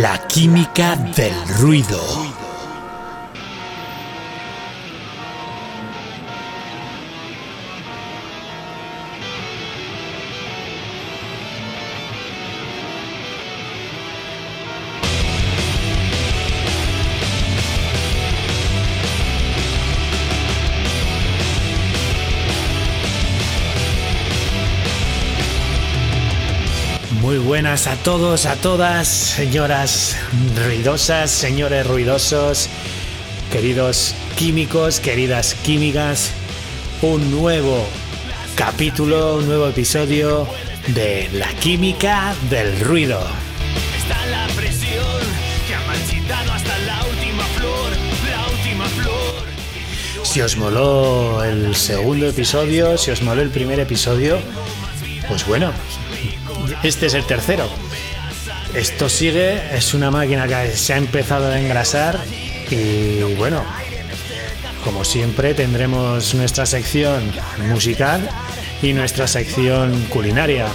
La química del ruido. Buenas a todos, a todas, señoras ruidosas, señores ruidosos, queridos químicos, queridas químicas. Un nuevo capítulo, un nuevo episodio de La química del ruido. Está la presión que ha marchitado hasta la última flor, la última flor. Si os moló el segundo episodio, si os moló el primer episodio, pues bueno, este es el tercero. Esto sigue, es una máquina que se ha empezado a engrasar y bueno, como siempre tendremos nuestra sección musical y nuestra sección culinaria.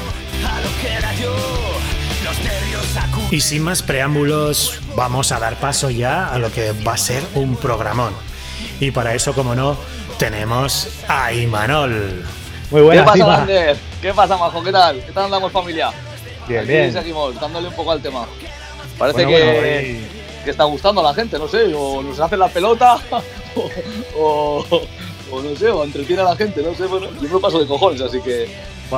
Y sin más preámbulos, vamos a dar paso ya a lo que va a ser un programón. Y para eso, como no, tenemos a Imanol. Muy ¿Qué buenas, pasa? ¿Qué pasa, Majo? ¿Qué tal? ¿Qué tal andamos, familia? Bien, Aquí bien. seguimos dándole un poco al tema. Parece Bueno, que, bueno, que está gustando a la gente, no sé, o nos hace la pelota, o, o- o no sé, o entretiene a la gente, no sé, bueno, yo me paso de cojones, así que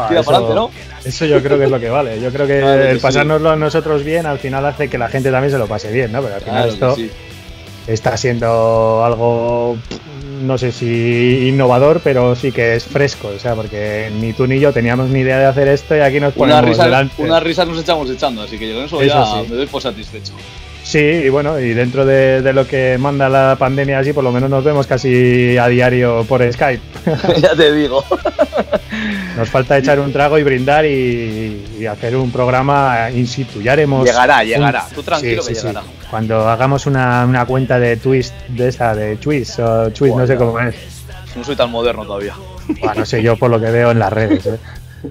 tira eso- para adelante, ¿no? Eso yo creo que es lo que vale. Yo creo que Claro que el sí. pasárnoslo a nosotros bien al final hace que la gente también se lo pase bien, ¿no? Pero al final Claro esto. Está siendo algo, no sé si innovador, pero sí que es fresco. O sea, porque ni tú ni yo teníamos ni idea de hacer esto y aquí nos Una ponemos risa, delante. unas risas nos echamos echando, así que yo con eso, Eso ya sí. me doy por satisfecho. Sí, y bueno, y dentro de, de lo que manda la pandemia así, por lo menos nos vemos casi a diario por Skype. ya te digo. Nos falta echar un trago y brindar y, y hacer un programa in situ. Ya haremos. Llegará, un- llegará. Tú tranquilo Sí, que sí, sí. llegará. Cuando hagamos una, una cuenta de twist de esa, de twist o twist, no sé cómo es. No soy tan moderno todavía. Buah, no sé yo por lo que veo en las redes. ¿eh?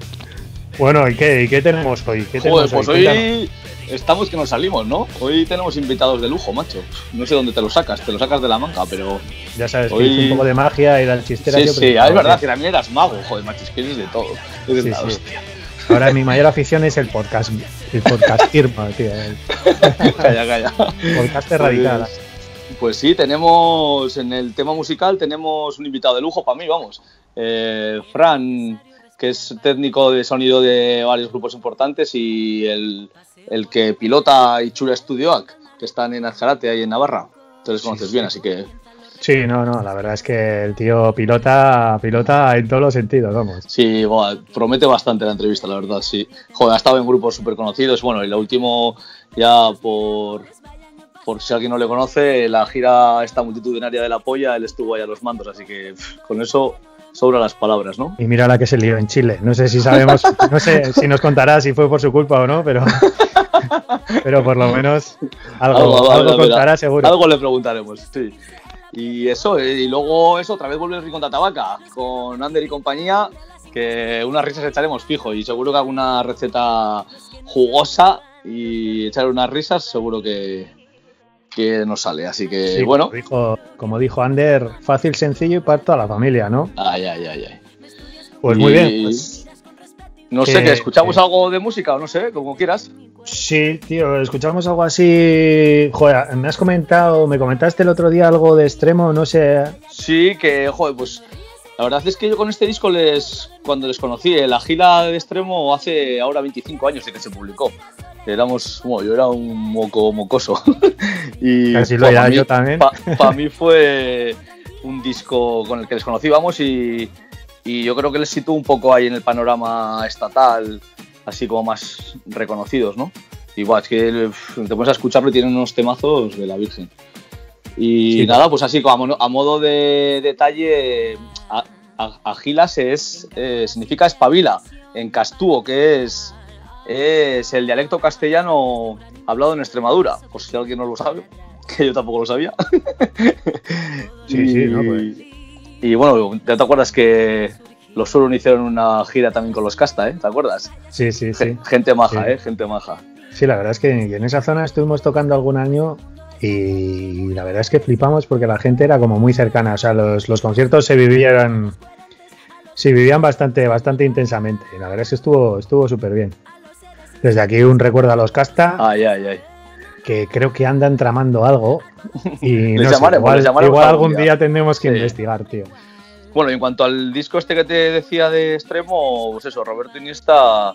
Bueno, ¿y qué, ¿y qué tenemos hoy? ¿Qué Joder, tenemos pues hoy estamos que nos salimos, ¿no? Hoy tenemos invitados de lujo, macho. No sé dónde te lo sacas, te lo sacas de la manga, pero. Ya sabes, que hoy- hice un poco de magia y la chistera. Sí, yo, sí, ah, es verdad que también eras mago, joder, macho, es que eres de todo. Eres Sí, la sí. hostia. Ahora mi mayor afición es el podcast. El podcastismo, tío. El Calla, calla. podcast radical. Pues sí, tenemos en el tema musical tenemos un invitado de lujo para mí, vamos. Eh, Fran, que es técnico de sonido de varios grupos importantes y el, el que pilota Ichura Studioac, que están en Azcarate, ahí en Navarra. Te los conoces bien, así que Sí, no, no, la verdad es que el tío pilota, pilota en todos los sentidos, vamos. sí, buah, promete bastante la entrevista, la verdad, sí. Joder, ha estado en grupos súper conocidos. Bueno, y lo último, ya por, por si alguien no le conoce, la gira esta multitudinaria de la polla, él estuvo ahí a los mandos, así que con eso sobra las palabras, ¿no? Y mira la que se lió en Chile. No sé si sabemos, no sé si nos contará si fue por su culpa o no, pero, pero por lo menos algo, Algo, algo, algo, contará seguro. Algo le preguntaremos, sí. Y eso, eh, y luego eso, otra vez vuelve el Rincón de Tabaca con Ander y compañía, que unas risas echaremos fijo y seguro que alguna receta jugosa y echar unas risas seguro que, que nos sale. Así que, Sí, bueno, como dijo, como dijo Ander, fácil, sencillo y para toda la familia, ¿no? ay, ay, ay, ay. Pues muy bien. pues, No sé, que- escuchamos algo de música o no sé, como quieras. sí, tío, escuchamos algo así. Joder, me has comentado, me comentaste el otro día algo de extremo, no sé. Sí, que, joder, pues la verdad es que yo con este disco les, cuando les conocí, la gira de extremo hace ahora 25 años de que se publicó. Éramos, bueno, yo era un moco mocoso. y Casi lo buah, era pa' mí- yo también. Para mí fue un disco con el que les conocí, vamos, y, y yo creo que les sitúo un poco ahí en el panorama estatal, así como más reconocidos, ¿no? Y buah, es que te pones a escucharlo y tienen unos temazos de la Virgen. Y Sí. nada, pues así, como a modo, de detalle, agilas es, eh, significa espabila en castúo, que es, es el dialecto castellano hablado en Extremadura, por si alguien no lo sabe, que yo tampoco lo sabía. Sí, sí, no, pues. Y bueno, ¿ya te acuerdas que los Surun hicieron una gira también con los Casta, ¿eh? ¿Te acuerdas? Sí, sí, sí. Gente maja, Sí. ¿eh? Gente maja. Sí, la verdad es que en esa zona estuvimos tocando algún año y la verdad es que flipamos porque la gente era como muy cercana. O sea, los, los conciertos se vivían, se vivían bastante, bastante intensamente. Y la verdad es que estuvo, estuvo súper bien. Desde aquí un recuerdo a los Casta, Ay, ay, ay. que creo que andan tramando algo. Y Les no sé, llamaremos, igual, algún algún día. día tendremos que Sí. investigar, tío. Bueno, y en cuanto al disco este que te decía de extremo, pues eso, Roberto Iniesta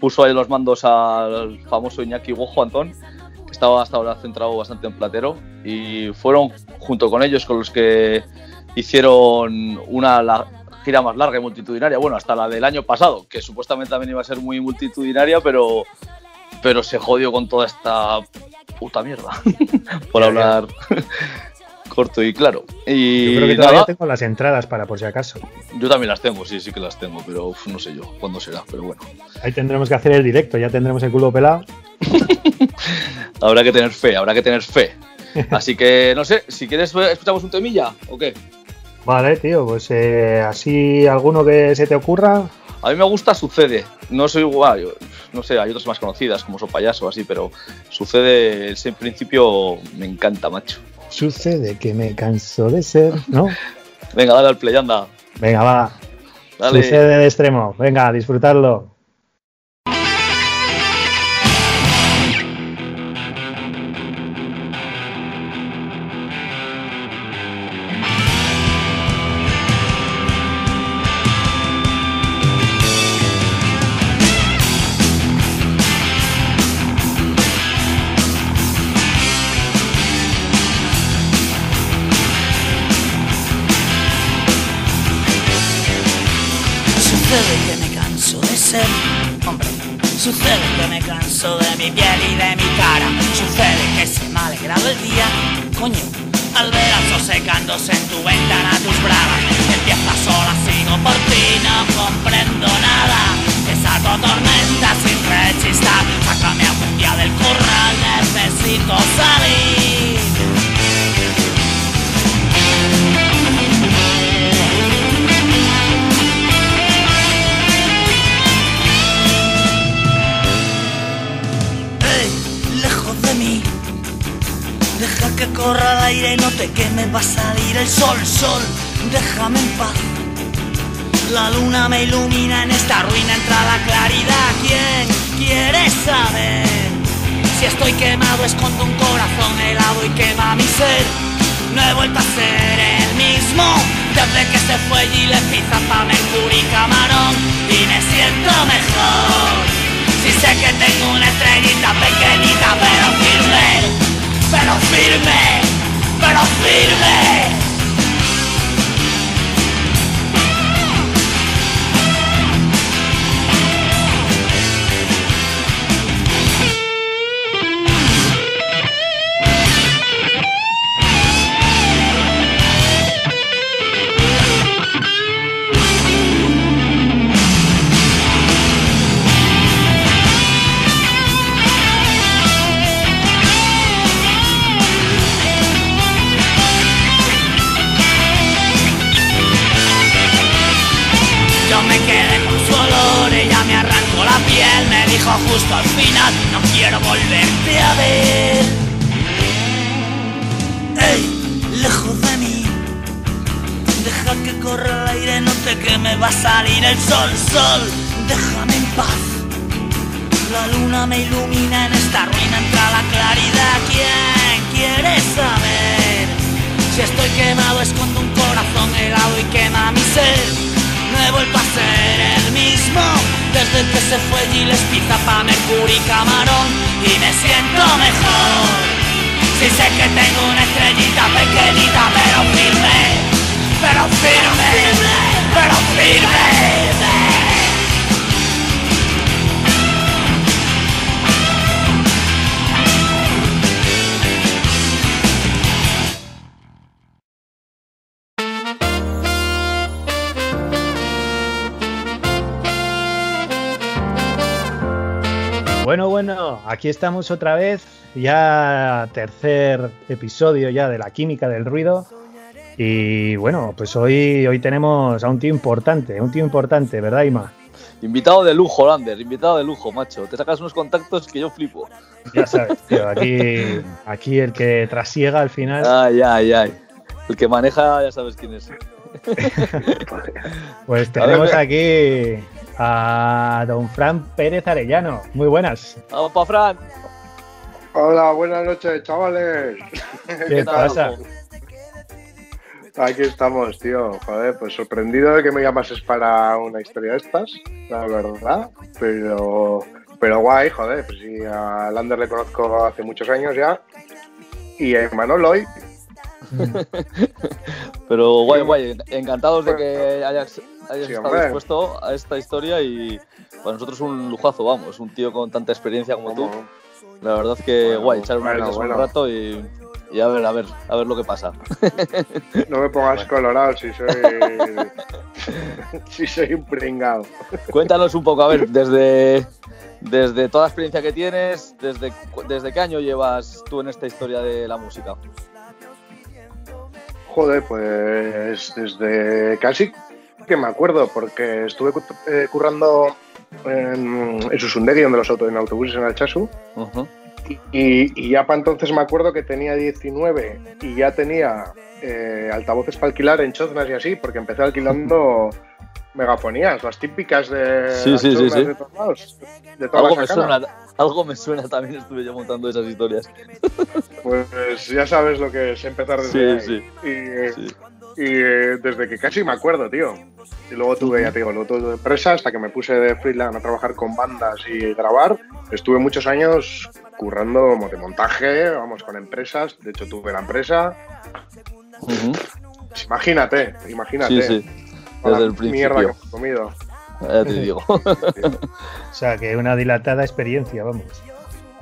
puso ahí los mandos al famoso Iñaki Gojo Antón, que estaba hasta ahora centrado bastante en Platero, y fueron junto con ellos con los que hicieron una la- gira más larga y multitudinaria, bueno, hasta la del año pasado, que supuestamente también iba a ser muy multitudinaria, pero, pero se jodió con toda esta puta mierda, por hablar corto y claro. Y Yo creo que nada, todavía tengo las entradas para por si acaso. yo también las tengo, sí, sí que las tengo, pero uf, no sé yo cuándo será, pero bueno. Ahí tendremos que hacer el directo, ya tendremos el culo pelado. Habrá que tener fe, habrá que tener fe. Así que, no sé, si quieres, escuchamos un temilla o qué. Vale, tío, pues eh, así alguno que se te ocurra. A mí me gusta Sucede. No soy igual, yo- no sé, hay otras más conocidas como So Payaso o así, pero Sucede, ese en principio me encanta, macho. Sucede que me canso de ser, ¿no? Venga, dale al play, anda. Venga, va. Dale. Sucede de extremo. Venga, a disfrutarlo. Coño. Al ver secándose en tu ventana va a salir el sol, sol, déjame en paz. La luna me ilumina en esta ruina, entra la claridad. ¿Quién quiere saber? Si estoy quemado, escondo un corazón helado y quema mi ser. No he vuelto a ser el mismo desde que se fue le pizza pa' Mercury Camarón y me siento mejor. Si sé que tengo una estrellita pequeñita pero firme, pero firme, pero firme. Yo justo al final, no quiero volverte a ver. Ey, lejos de mí, deja que corra el aire, no te queme, va a salir el sol, sol, déjame en paz. La luna me ilumina en esta ruina, entra la claridad. ¿Quién quiere saber? Si estoy quemado, escondo un corazón helado y quema mi ser. He vuelto a ser el mismo desde que se fue Giles Pizza Mercury Camarón y me siento mejor. Si sé que tengo una estrellita pequeñita pero firme, pero firme, pero firme. Bueno, bueno, aquí estamos otra vez, ya tercer episodio ya de la química del ruido. Y bueno, pues hoy, hoy tenemos a un tío importante, un tío importante, ¿verdad, Ima? Invitado de lujo, Lander, invitado de lujo, macho. Te sacas unos contactos que yo flipo. Ya sabes, tío, aquí, aquí el que trasiega al final. Ay, ay, ay. El que maneja, ya sabes quién es. Pues tenemos aquí a don Fran Pérez Arellano. Muy buenas. Vamos pa' Fran. Hola, buenas noches, chavales. ¿Qué tal, pasa? Aquí estamos, tío. Joder, pues sorprendido de que me llamases para una historia de estas, la verdad. Pero, pero guay, joder. Pues sí, a Lander le conozco hace muchos años ya. Y a Manolo hoy. Pero guay, guay. Encantados de que hayas, hayas Sí, estado hombre. dispuesto a esta historia y para nosotros un lujazo, vamos. Un tío con tanta experiencia como tú. La verdad que Bueno, guay, echar una bueno, bueno. un rato y, y a ver, a ver, a ver lo que pasa. No me pongas colorado si soy. si soy un pringao. Cuéntanos un poco, a ver, desde, desde toda la experiencia que tienes, desde, desde qué año llevas tú en esta historia de la música. Joder, pues desde casi que me acuerdo, porque estuve eh, currando en, en Susundegui, donde los autos en autobuses en Alchazu, Ujú. y, y ya para entonces me acuerdo que tenía 19 y ya tenía eh, altavoces para alquilar en choznas y así, porque empecé alquilando megafonías, las típicas de Sí, las sí, sí, sí. de todos lados, de toda Algo la me, suena, algo me suena, también estuve yo montando esas historias. Pues ya sabes lo que es empezar desde Sí, ahí. sí. Y, eh, Sí. Y eh, desde que casi me acuerdo, tío. Y luego tuve, ya te digo, luego tuve empresa hasta que me puse de freelance a trabajar con bandas y grabar. Estuve muchos años currando de montaje, vamos, con empresas. De hecho, tuve la empresa. Pues imagínate, imagínate. Sí, sí, desde el principio. Mierda que hemos comido. ya te digo. O sea, que una dilatada experiencia, vamos.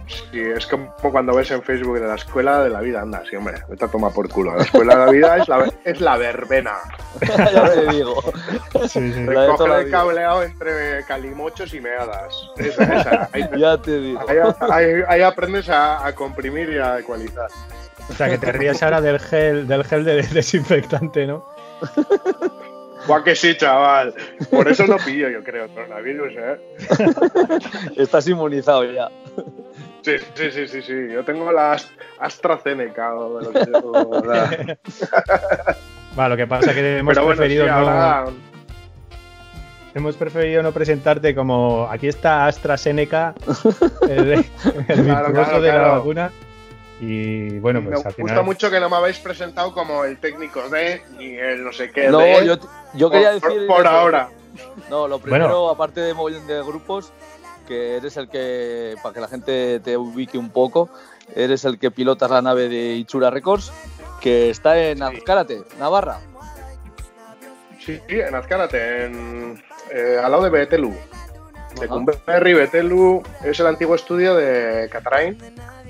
Sí, es como cuando ves en Facebook de la escuela de la vida, anda, sí, hombre, vete a tomar por culo. La escuela de la vida es la, es la verbena. ya te digo. Sí, la el cableado entre calimochos y meadas. Esa, esa. Ahí, Ya te digo. ahí- ahí- ahí aprendes a, a comprimir y a ecualizar. O sea, que te ríes ahora del gel, del gel de desinfectante, ¿no? Guau que sí, chaval. Por eso no pillo, yo creo, coronavirus, ¿eh? Estás inmunizado ya. Sí, sí, sí, sí, sí. Yo tengo la Ast- AstraZeneca o de lo que o Va, lo que pasa es que hemos Pero bueno, sí, preferido no, ahora... hemos preferido no presentarte como aquí está AstraZeneca, el, el Claro, de la vacuna. Y bueno, me pues al gusta mucho que no me habéis presentado como el técnico de ni el no sé qué No, de. yo, yo quería por, decir. por ahora. No, lo primero, Bueno. aparte de mogollón de grupos, que eres el que, para que la gente te ubique un poco, eres el que pilotas la nave de Ichura Records, que está en Azcárate, Navarra. Sí, sí, en Azcárate, en, eh, al lado de Betelu. De. Cumberry, Betelu es el antiguo estudio de Catarain.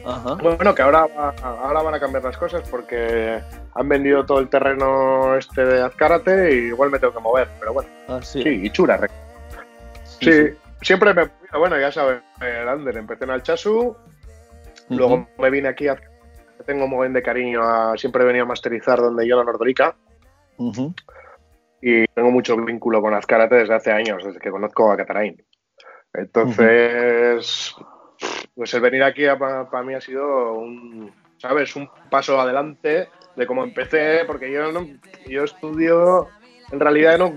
Ajá. Bueno, que ahora, ahora van a cambiar las cosas porque han vendido todo el terreno este de Azcárate y igual me tengo que mover, pero bueno. Ah, sí. Sí, y chura. re- Sí, Sí, sí. Siempre me. Bueno, ya sabes, eh, Lander, empecé en Alchazu, luego me vine aquí a. Tengo un montón de cariño a. Siempre he venido a masterizar donde yo la Nordorica y tengo mucho vínculo con Azcárate desde hace años, desde que conozco a Catarain. Entonces, pues el venir aquí para mí ha sido un, ¿sabes? Un paso adelante de cómo empecé, porque yo no, yo estudio, en realidad no,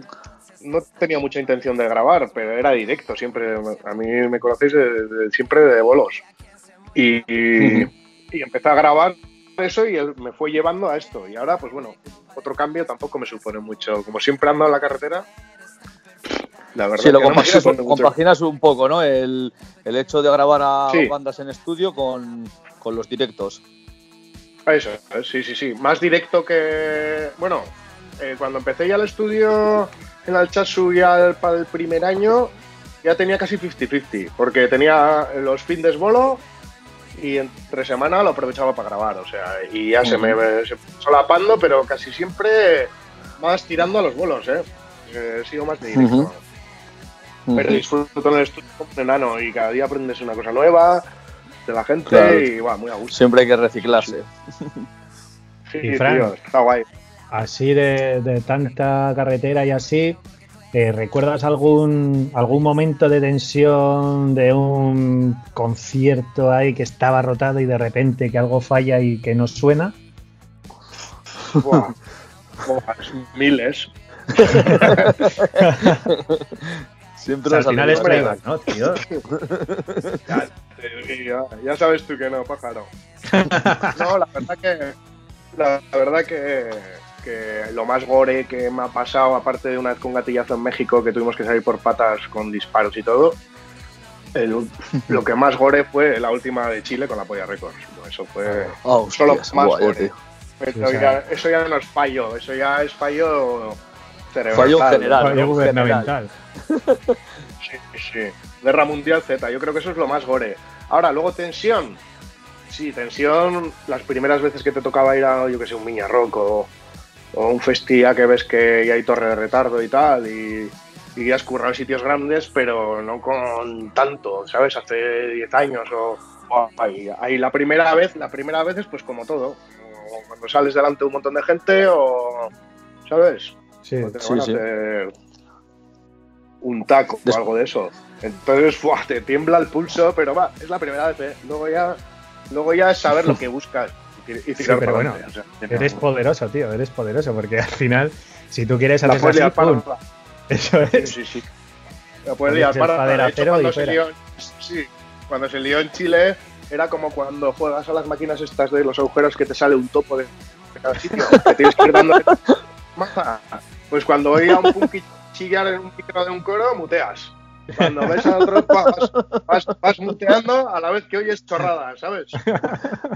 no tenía mucha intención de grabar, pero era directo, siempre, a mí me conocéis de- de- siempre de bolos. Y, y, empecé a grabar eso y él me fue llevando a esto. Y ahora, pues bueno, otro cambio tampoco me supone mucho. Como siempre ando en la carretera, la verdad Sí, lo que no compaginas, compaginas un poco, ¿no? El, el hecho de grabar a Sí. bandas en estudio con, con los directos. Eso, sí, sí, sí. Más directo que. Bueno, eh, cuando empecé ya el estudio en Alchazu ya el- para el primer año, ya tenía casi 50-50, porque tenía los fines bolo y entre semana lo aprovechaba para grabar, o sea, y ya se me se fue solapando, pero casi siempre más tirando a los bolos, ¿eh? Eh, He sido más de directo. Pero disfruto en el estudio como un enano y cada día aprendes una cosa nueva de la gente Claro. y va, muy a gusto. Siempre hay que reciclarse. Sí, tío, está guay. Así de, de tanta carretera y así, eh, ¿recuerdas algún, algún momento de tensión de un concierto ahí que estaba rotado y de repente que algo falla y que no suena? Buah. Buah, es miles. Siempre O sea, al final es playback, ¿no, tío? Ya, sabes tú que no, pájaro. No, la verdad que. La, la verdad que, que lo más gore que me ha pasado, aparte de una vez con un gatillazo en México que tuvimos que salir por patas con disparos y todo, el- lo que más gore fue la última de Chile con la Polla Records. Eso fue. Oh, Solo hostias, más guay, gore. ya, eso ya no es fallo, eso ya es fallo cerebral. Fallo general. Fallo ¿no? gubernamental. Sí, sí. Guerra Mundial Z, yo creo que eso es lo más gore. Ahora, luego tensión. Sí, tensión, las primeras veces que te tocaba ir a, yo que sé, un Miña Rock o, un festía que ves que ya hay torre de retardo y tal, y, y has currado sitios grandes, pero no con tanto, ¿sabes? Hace 10 años o, o ahí, ahí la primera vez, la primera vez es pues como todo, o cuando sales delante de un montón de gente o, ¿sabes? Sí. o te Sí, sí. hacer un taco o algo de eso. Entonces, ¡fua! te tiembla el pulso, pero va, es la primera vez. ¿eh? Luego ya, luego ya es saber lo que buscas y, tirar Sí, pero para bueno, o sea, Eres no- poderoso, tío, eres poderoso, porque al final, si tú quieres la hacer así, ¡pum! eso Sí, es. sí, sí. La puedes liar para De hecho, cuando se lió, sí, cuando se lió en Chile, era como cuando juegas a las máquinas estas de los agujeros que te sale un topo de, cada sitio. que tienes que ir dando. Pues cuando oía un punky chillar en un micro de un coro, muteas. Cuando ves a otros, vas, vas, vas muteando a la vez que oyes chorradas, ¿sabes?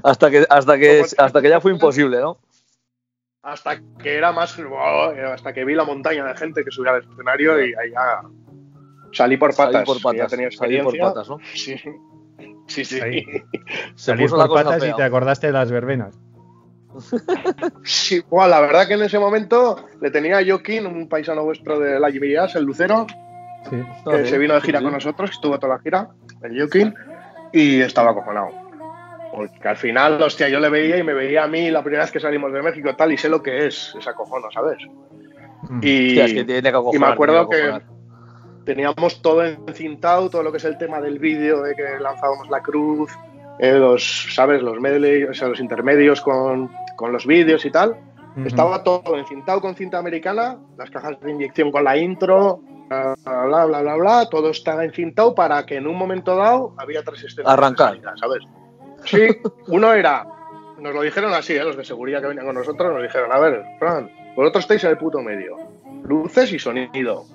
Hasta que, hasta, que, hasta que ya fue imposible, ¿no? Hasta que era más. wow, hasta que vi la montaña de gente que subía al escenario y ahí ya salí por patas. Salir por ya patas. tenía Salir por patas, ¿no? Sí, sí, sí. Ahí. Se Salir puso la por cosa patas y te acordaste de las verbenas. Sí, buah, la verdad que en ese momento le tenía a Joaquín, un paisano vuestro de la Gimirías, el Lucero, Sí. que se vino de gira sí. con nosotros, estuvo toda la gira, el Joaquín, y estaba acojonado. Porque al final, hostia, yo le veía y me veía a mí la primera vez que salimos de México tal, y sé lo que es esa acojono, ¿sabes? Mm. Y, Hostia, es que tiene que y me acuerdo tiene que teníamos todo encintado, todo lo que es el tema del vídeo, de que lanzábamos la cruz, eh, los, ¿sabes? Los medley, o sea, los intermedios con, con los vídeos y tal. Estaba todo encintado con cinta americana, las cajas de inyección con la intro, bla, bla, bla, bla, bla, todo estaba encintado para que en un momento dado había tres escenas. Arrancar. ¿sabes? Sí, uno era, nos lo dijeron así, ¿eh? los de seguridad que venían con nosotros, nos dijeron, a ver, Fran, vosotros estáis en el puto medio, luces y sonido.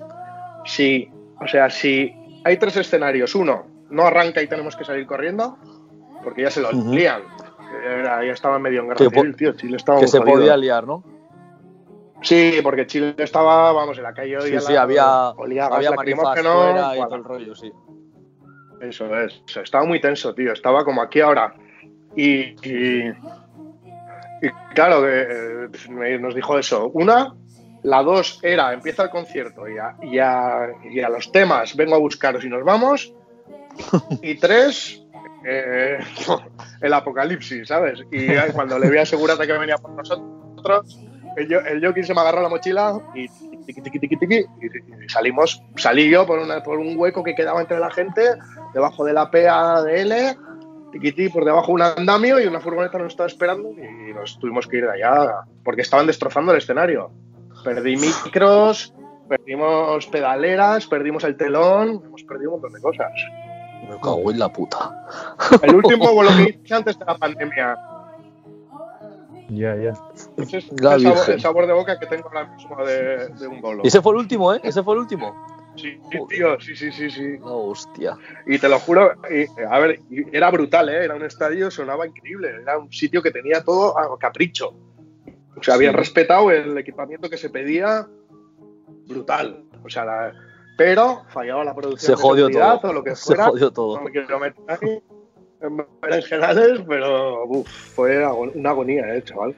Sí, o sea, si hay tres escenarios, uno no arranca y tenemos que salir corriendo, porque ya se lo lían. Era- ya estaba medio en guerra po- civil, tío. Chile estaba Que se jodido. podía liar, ¿no? Sí, porque Chile estaba, vamos, en la calle Sí, olía sí, la- había, olía había fuera y todo el rollo, sí. Eso es. Estaba muy tenso, tío. Estaba como aquí ahora. Y, y, y claro, que, eh, nos dijo eso. Una, la dos era, empieza el concierto y a, y a- y a los temas vengo a buscaros y nos vamos. Y tres, eh, el apocalipsis, ¿sabes? Y cuando le vi a Segurata que venía por nosotros, el, el se me agarró la mochila y tiqui, tiqui, tiqui, y salimos, salí yo por, una, por un hueco que quedaba entre la gente, debajo de la PADL, tiquití, por debajo un andamio y una furgoneta nos estaba esperando y nos tuvimos que ir de allá porque estaban destrozando el escenario. Perdí micros, perdimos pedaleras, perdimos el telón, hemos perdido un montón de cosas. Me cago en la puta. El último vuelo que hice antes de la pandemia. Ya, ya. Ese es La el sabor, Virgen. el sabor de boca que tengo ahora mismo de, de un bolo. Y ese fue el último, ¿eh? Ese fue el último. Sí, sí, tío, sí, sí, sí, sí. La hostia. Y te lo juro, y, a ver, y era brutal, ¿eh? Era un estadio, sonaba increíble. Era un sitio que tenía todo a capricho. O sea, habían Sí. respetado el equipamiento que se pedía brutal. O sea, la- pero fallaba la producción Se jodió todo. o lo que Se jodió todo. No me quiero meter ahí en berenjenales, pero uf, fue una agonía, ¿eh, chaval?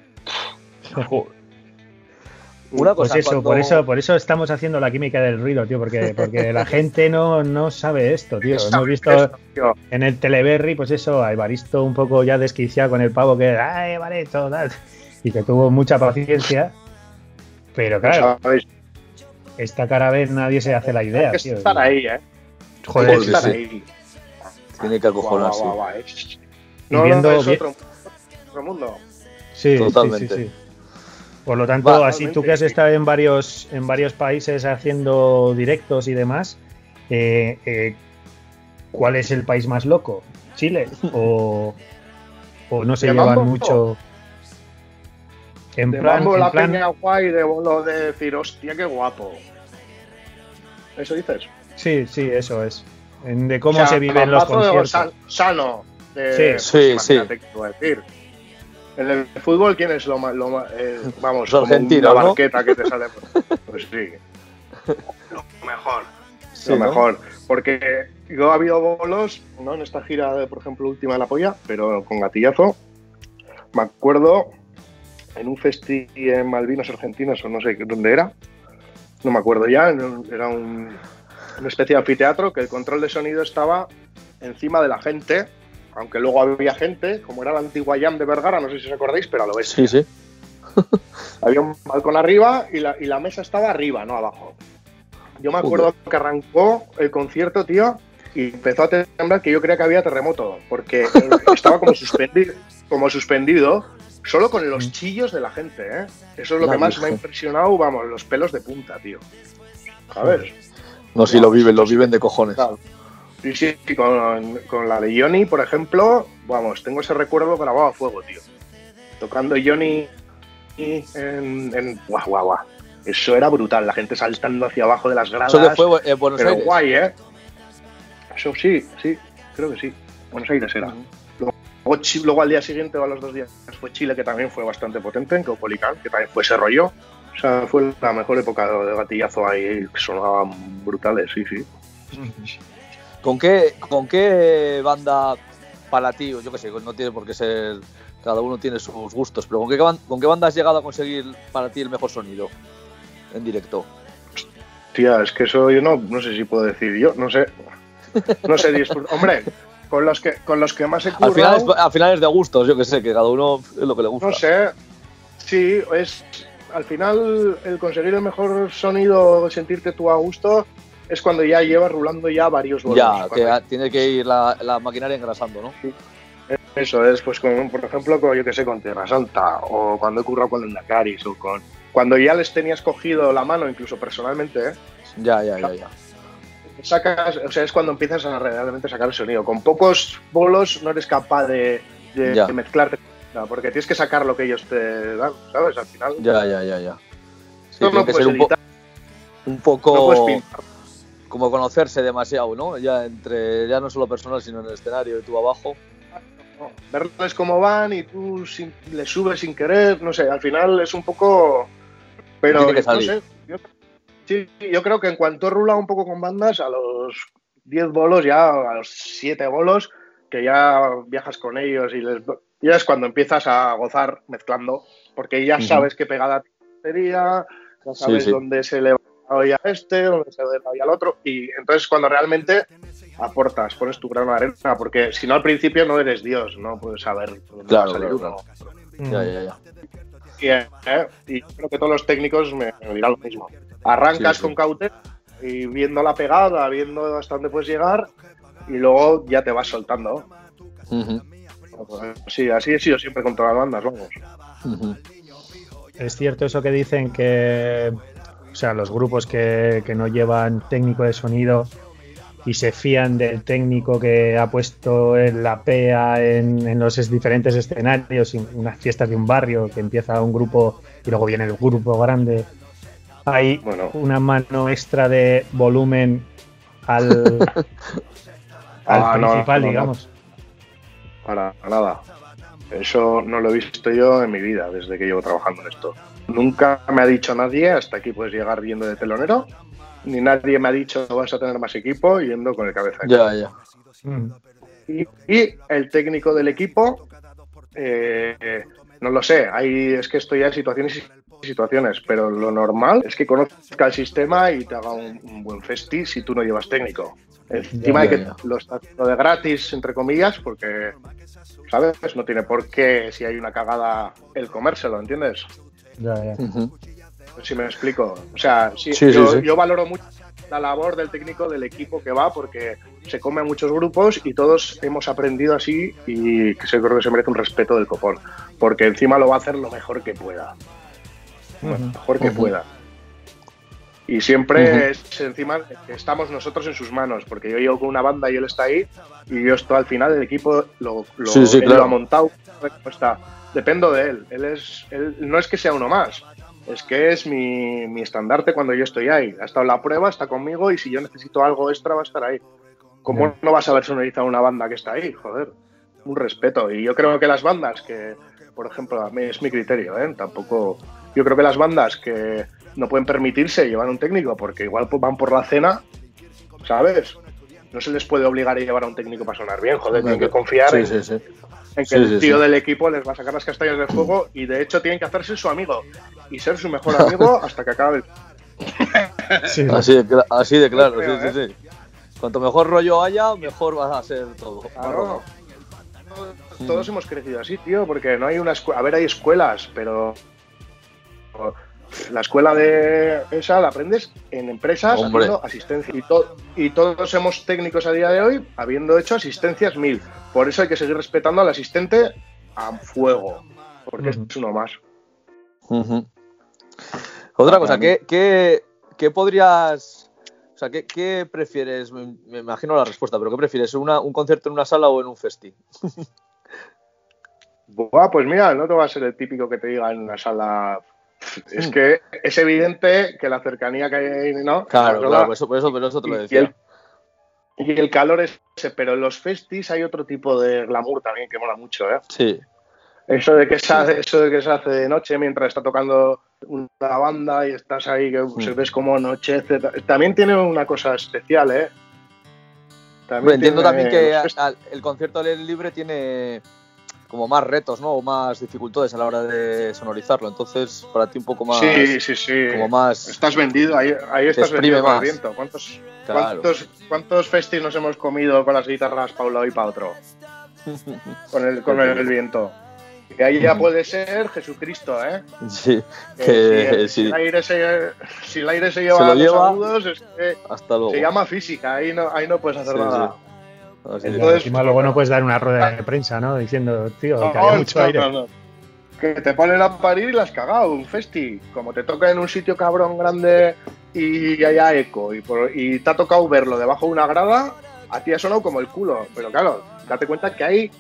Una Pues cosa, eso, cuando- por eso, por eso estamos haciendo la química del ruido, tío, porque, porque la gente no, no sabe esto, tío. Hemos visto Esto, tío. en el Teleberry, pues eso, a Evaristo un poco ya desquiciado con el pavo que, ay, Evaristo, tal", y que tuvo mucha paciencia. Pero claro, ¿sabéis? Esta cara vez nadie se hace la idea. Hay que tío. estar ahí, ¿eh? Joder, Hay que sí, estar sí. ahí. Tiene que acojonarse. guau, guau, eh. Y No, viendo no, es otro, otro mundo. Sí, sí, Totalmente. sí, sí. Por lo tanto, Va, así tú que has estado en varios, en varios países haciendo directos y demás, eh, eh, ¿cuál es el país más loco? ¿Chile? ¿O, o no se ¿De llevan mucho? En De plan, en la plan- peña guay, de bolo de decir, hostia, qué guapo. ¿Eso dices? sí, sí, eso es. En- de cómo O sea, se viven los de conciertos. san- sano. de- Sí. pues Sí, a decir. En el fútbol, ¿quién es lo más. Lo más eh, vamos, Los como argentinos, una ¿no? barqueta que te sale. Pues sí. Lo mejor. Sí, lo ¿no? mejor. Porque yo ha habido bolos, ¿no? En esta gira, de, por ejemplo, última de la polla, pero con gatillazo. Me acuerdo en un festi en Malvinas Argentinas, o no sé dónde era. No me acuerdo ya. Era un, una especie de anfiteatro que el control de sonido estaba encima de la gente. Aunque luego había gente, como era la antigua Jam de Vergara, no sé si os acordáis, pero a lo ves. Sí, sí. Había un balcón arriba y la, y la mesa estaba arriba, no abajo. Yo me acuerdo que arrancó el concierto, tío, y empezó a temblar que yo creía que había terremoto, porque estaba como suspendido, como suspendido, solo con los chillos de la gente, ¿eh? Eso es lo La que más me ha impresionado, vamos, los pelos de punta, tío. ¿Sabes? No, si lo viven, lo viven de cojones. Claro. Sí, sí, y con, con la de Johnny, por ejemplo, vamos, tengo ese recuerdo grabado a fuego, tío. Tocando Johnny en, en guau, guau, guau. Eso era brutal, la gente saltando hacia abajo de las gradas. Eso fue en Buenos pero Aires. guay, ¿eh? Eso sí, sí, creo que sí. Buenos Aires era. Luego, Chi- luego al día siguiente o a los dos días fue Chile, que también fue bastante potente, en Caupolicán, que también fue ese rollo. O sea, fue la mejor época de gatillazo ahí, que sonaban brutales, sí, sí. ¿Con qué, ¿Con qué banda para ti, o yo qué sé, no tiene por qué ser, cada uno tiene sus gustos, pero ¿con qué, ¿con qué banda has llegado a conseguir para ti el mejor sonido en directo? Tía, es que eso yo no, no sé si puedo decir yo, no sé. No sé. Hombre, con los que con los que más he Al final, es, currado, al final es de gustos, yo que sé, que cada uno es lo que le gusta. no sé. Sí, es al final el conseguir el mejor sonido, sentirte tú a gusto, es cuando ya llevas rulando ya varios bolos. ya, que tiene que ir la, la maquinaria engrasando, ¿no? Eso es, pues con, por ejemplo, con, yo que sé, con Tierra Santa, o cuando he currado con el Nakaris, o con. Cuando ya les tenías cogido la mano, incluso personalmente, ¿eh? Ya, ya, ya, ya. Sacas, o sea, es cuando empiezas a realmente sacar el sonido. Con pocos bolos no eres capaz de, de- de mezclarte, no, porque tienes que sacar lo que ellos te dan, ¿sabes? Al final. Ya, ya, ya, ya. Sí, no, no que ser un, po- un poco como conocerse demasiado, ¿no? Ya entre, ya no solo personal, sino en el escenario y tú abajo. Verles cómo van y tú sin- le subes sin querer, no sé, al final es un poco. Pero Tiene que no sé. Yo, sí, yo creo que en cuanto he rulado un poco con bandas, a los 10 bolos, ya a los 7 bolos, que ya viajas con ellos y les. Ya es cuando empiezas a gozar mezclando, porque ya sabes qué pegada sería, ya sabes sí. dónde se le va a este, dónde se le va al otro, y entonces cuando realmente aportas, pones tu grano de arena, porque si no al principio no eres Dios, no puedes saber dónde Claro, va a salir claro, uno. Ya, ya, ya. Y, eh, y creo que todos los técnicos me, me dirán lo mismo. Arrancas Sí, sí. con cautela y viendo la pegada, viendo hasta dónde puedes llegar, y luego ya te vas soltando. Sí, así he sido siempre con todas las bandas, vamos. Es cierto eso que dicen que, o sea, los grupos que, que no llevan técnico de sonido y se fían del técnico que ha puesto en la PEA en, en los es- diferentes escenarios, en unas fiestas de un barrio, que empieza un grupo y luego viene el grupo grande. Hay Bueno. una mano extra de volumen al, al Ah, principal, no, no. digamos. Para nada. Eso no lo he visto yo en mi vida desde que llevo trabajando en esto. Nunca me ha dicho nadie, hasta aquí puedes llegar yendo de telonero, ni nadie me ha dicho vas a tener más equipo yendo con el cabeza. Ya, ya. Mm. Y, y el técnico del equipo, eh, no lo sé, hay, es que esto ya es situaciones situaciones, pero lo normal es que conozca el sistema y te haga un, un buen festi si tú no llevas técnico. Encima de que lo está haciendo de gratis, entre comillas, porque, ¿sabes? No tiene por qué, si hay una cagada, el comérselo, ¿entiendes? Ya, ya. Si me explico. O sea, sí, Sí, yo, sí. yo valoro mucho la labor del técnico del equipo que va porque se come a muchos grupos y todos hemos aprendido así y que se, creo que se merece un respeto del copón. Porque encima lo va a hacer lo mejor que pueda. Lo mejor que pueda. Y siempre es encima estamos nosotros en sus manos, porque yo llego con una banda y él está ahí, y yo estoy al final del equipo, lo, lo, Sí, sí, él claro. lo ha montado, cómo está. Dependo de él. Él es, él no es que sea uno más, es que es mi, mi estandarte cuando yo estoy ahí. Ha estado en la prueba, está conmigo, y si yo necesito algo extra, va a estar ahí. ¿Cómo no vas a ver sonorizar una banda que está ahí? Joder, un respeto. Y yo creo que las bandas que, por ejemplo, a mí es mi criterio, ¿eh? Tampoco. Yo creo que las bandas que no pueden permitirse llevar un técnico porque igual pues, van por la cena, ¿sabes? No se les puede obligar a llevar a un técnico para sonar bien, joder, tienen que confiar Sí, en, sí, sí. en que Sí, el tío sí. del equipo les va a sacar las castañas del fuego y de hecho tienen que hacerse su amigo y ser su mejor amigo hasta que acabe el Sí, Así de, así de claro, sí, sí, sí. Cuanto mejor rollo haya, mejor va a ser todo. Claro. Todos, hemos crecido así, tío, porque no hay una escuela. A ver, hay escuelas, pero. La escuela de esa la aprendes en empresas Hombre. haciendo asistencia. Y, to- y todos somos técnicos a día de hoy habiendo hecho asistencias mil. Por eso hay que seguir respetando al asistente a fuego, porque Ujú. es uno más. Otra cosa, ¿qué, qué, qué podrías. O sea, ¿qué, qué prefieres? Me, me imagino la respuesta, pero ¿qué prefieres? ¿Una- ¿Un concierto en una sala o en un festi? Buah, pues mira, no te va a ser el típico que te diga en una sala. Es que es evidente que la cercanía que hay, ¿no? Claro, La claro, por eso, por eso, por eso te lo y decía. el- Y el calor es ese, pero en los festis hay otro tipo de glamour también que mola mucho, ¿eh? Sí, Eso de que se hace, eso de que se hace de noche mientras está tocando una banda y estás ahí que se ves como anochece. También tiene una cosa especial, ¿eh? Hombre, entiendo también que al- el concierto al aire libre tiene como más retos, ¿no? O más dificultades a la hora de sonorizarlo. Entonces, para ti un poco más. Sí, sí, sí. Como más. Estás vendido, ahí, ahí estás vendido más. viento. ¿Cuántos, Claro. cuántos, cuántos festis nos hemos comido con las guitarras para un lado y para otro? Con el, con el, viento. Que ahí ya puede ser Jesucristo, ¿eh? Sí, Que si, el, si el aire se, si el aire se lleva Se lo a los agudos, es que Hasta luego. se llama física, ahí no, ahí no puedes hacer Sí, nada. Así. Entonces- encima luego no puedes dar una rueda de prensa, ¿no? Diciendo, tío, que No, haya mucho no, aire. no. Que te ponen a parir y la has cagado, un festi. Como te toca en un sitio cabrón grande y haya eco y, por- y te ha tocado verlo debajo de una grada, a ti ha sonado como el culo. Pero claro, date cuenta que hay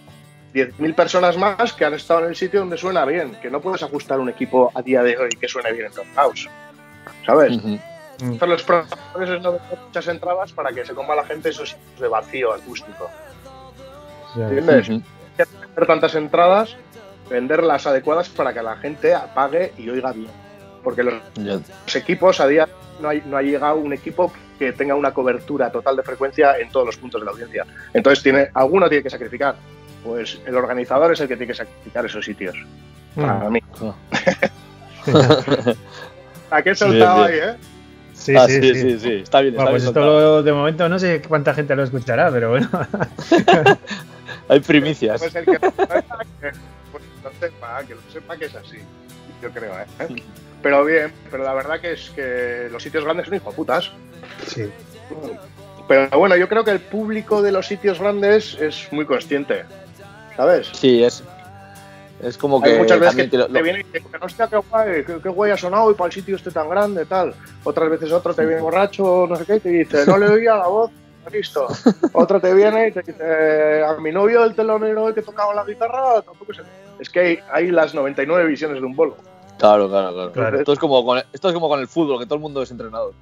10.000 personas más que han estado en el sitio donde suena bien. Que no puedes ajustar un equipo a día de hoy que suene bien en todos lados. ¿Sabes? Ujú. Entonces los profesores no venden muchas entradas para que se coma la gente esos sitios de vacío acústico. ¿Entiendes? Ujú. hacer tantas entradas, vender las adecuadas para que la gente apague y oiga bien. Porque los, equipos a día no, hay, no ha llegado un equipo que tenga una cobertura total de frecuencia en todos los puntos de la audiencia. Entonces tiene, alguno tiene que sacrificar. Pues el organizador es el que tiene que sacrificar esos sitios. Para mm, mí. Ah. ¿A qué he soltado Bien, ahí, eh? Sí, Ah, sí, sí, sí. sí, sí, Está bien, está Bueno, pues bien esto lo- de momento no sé cuánta gente lo escuchará, pero bueno. Hay primicias. Pues el que, lo sepa, que lo sepa que es así. Yo creo, ¿eh? Pero bien, pero la verdad que es que los sitios grandes son hijo putas. Sí. Pero bueno, yo creo que el público de los sitios grandes es muy consciente, ¿sabes? Sí, es. Es como que Hay muchas veces que te lo- te viene y te dicen, hostia, qué guay, qué, qué guay ha sonado y para el sitio este tan grande, tal. Otras veces otro te viene borracho, no sé qué, y te dice, no le oía la voz, listo. Otro te viene y te dice, a mi novio, el telonero el que tocaba la guitarra, tampoco se... Es que hay, hay las 99 visiones de un bolo. Claro, claro, claro. Claro. Esto, es como con, esto es como con el fútbol, que todo el mundo es entrenador.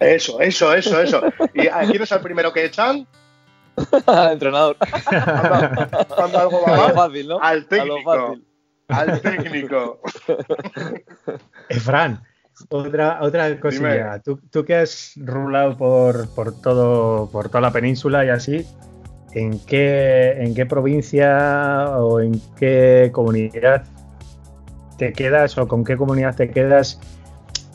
Eso, eso, eso, eso. ¿Y a quién es el primero que echan? entrenador. Cuando, cuando algo va mal, fácil, ¿no? al A lo técnico. fácil. Al técnico. Eh, Fran, otra, otra cosilla. Tú, tú que has rulado por, por, todo, por toda la península y así, ¿en qué, ¿en qué provincia o en qué comunidad te quedas o con qué comunidad te quedas?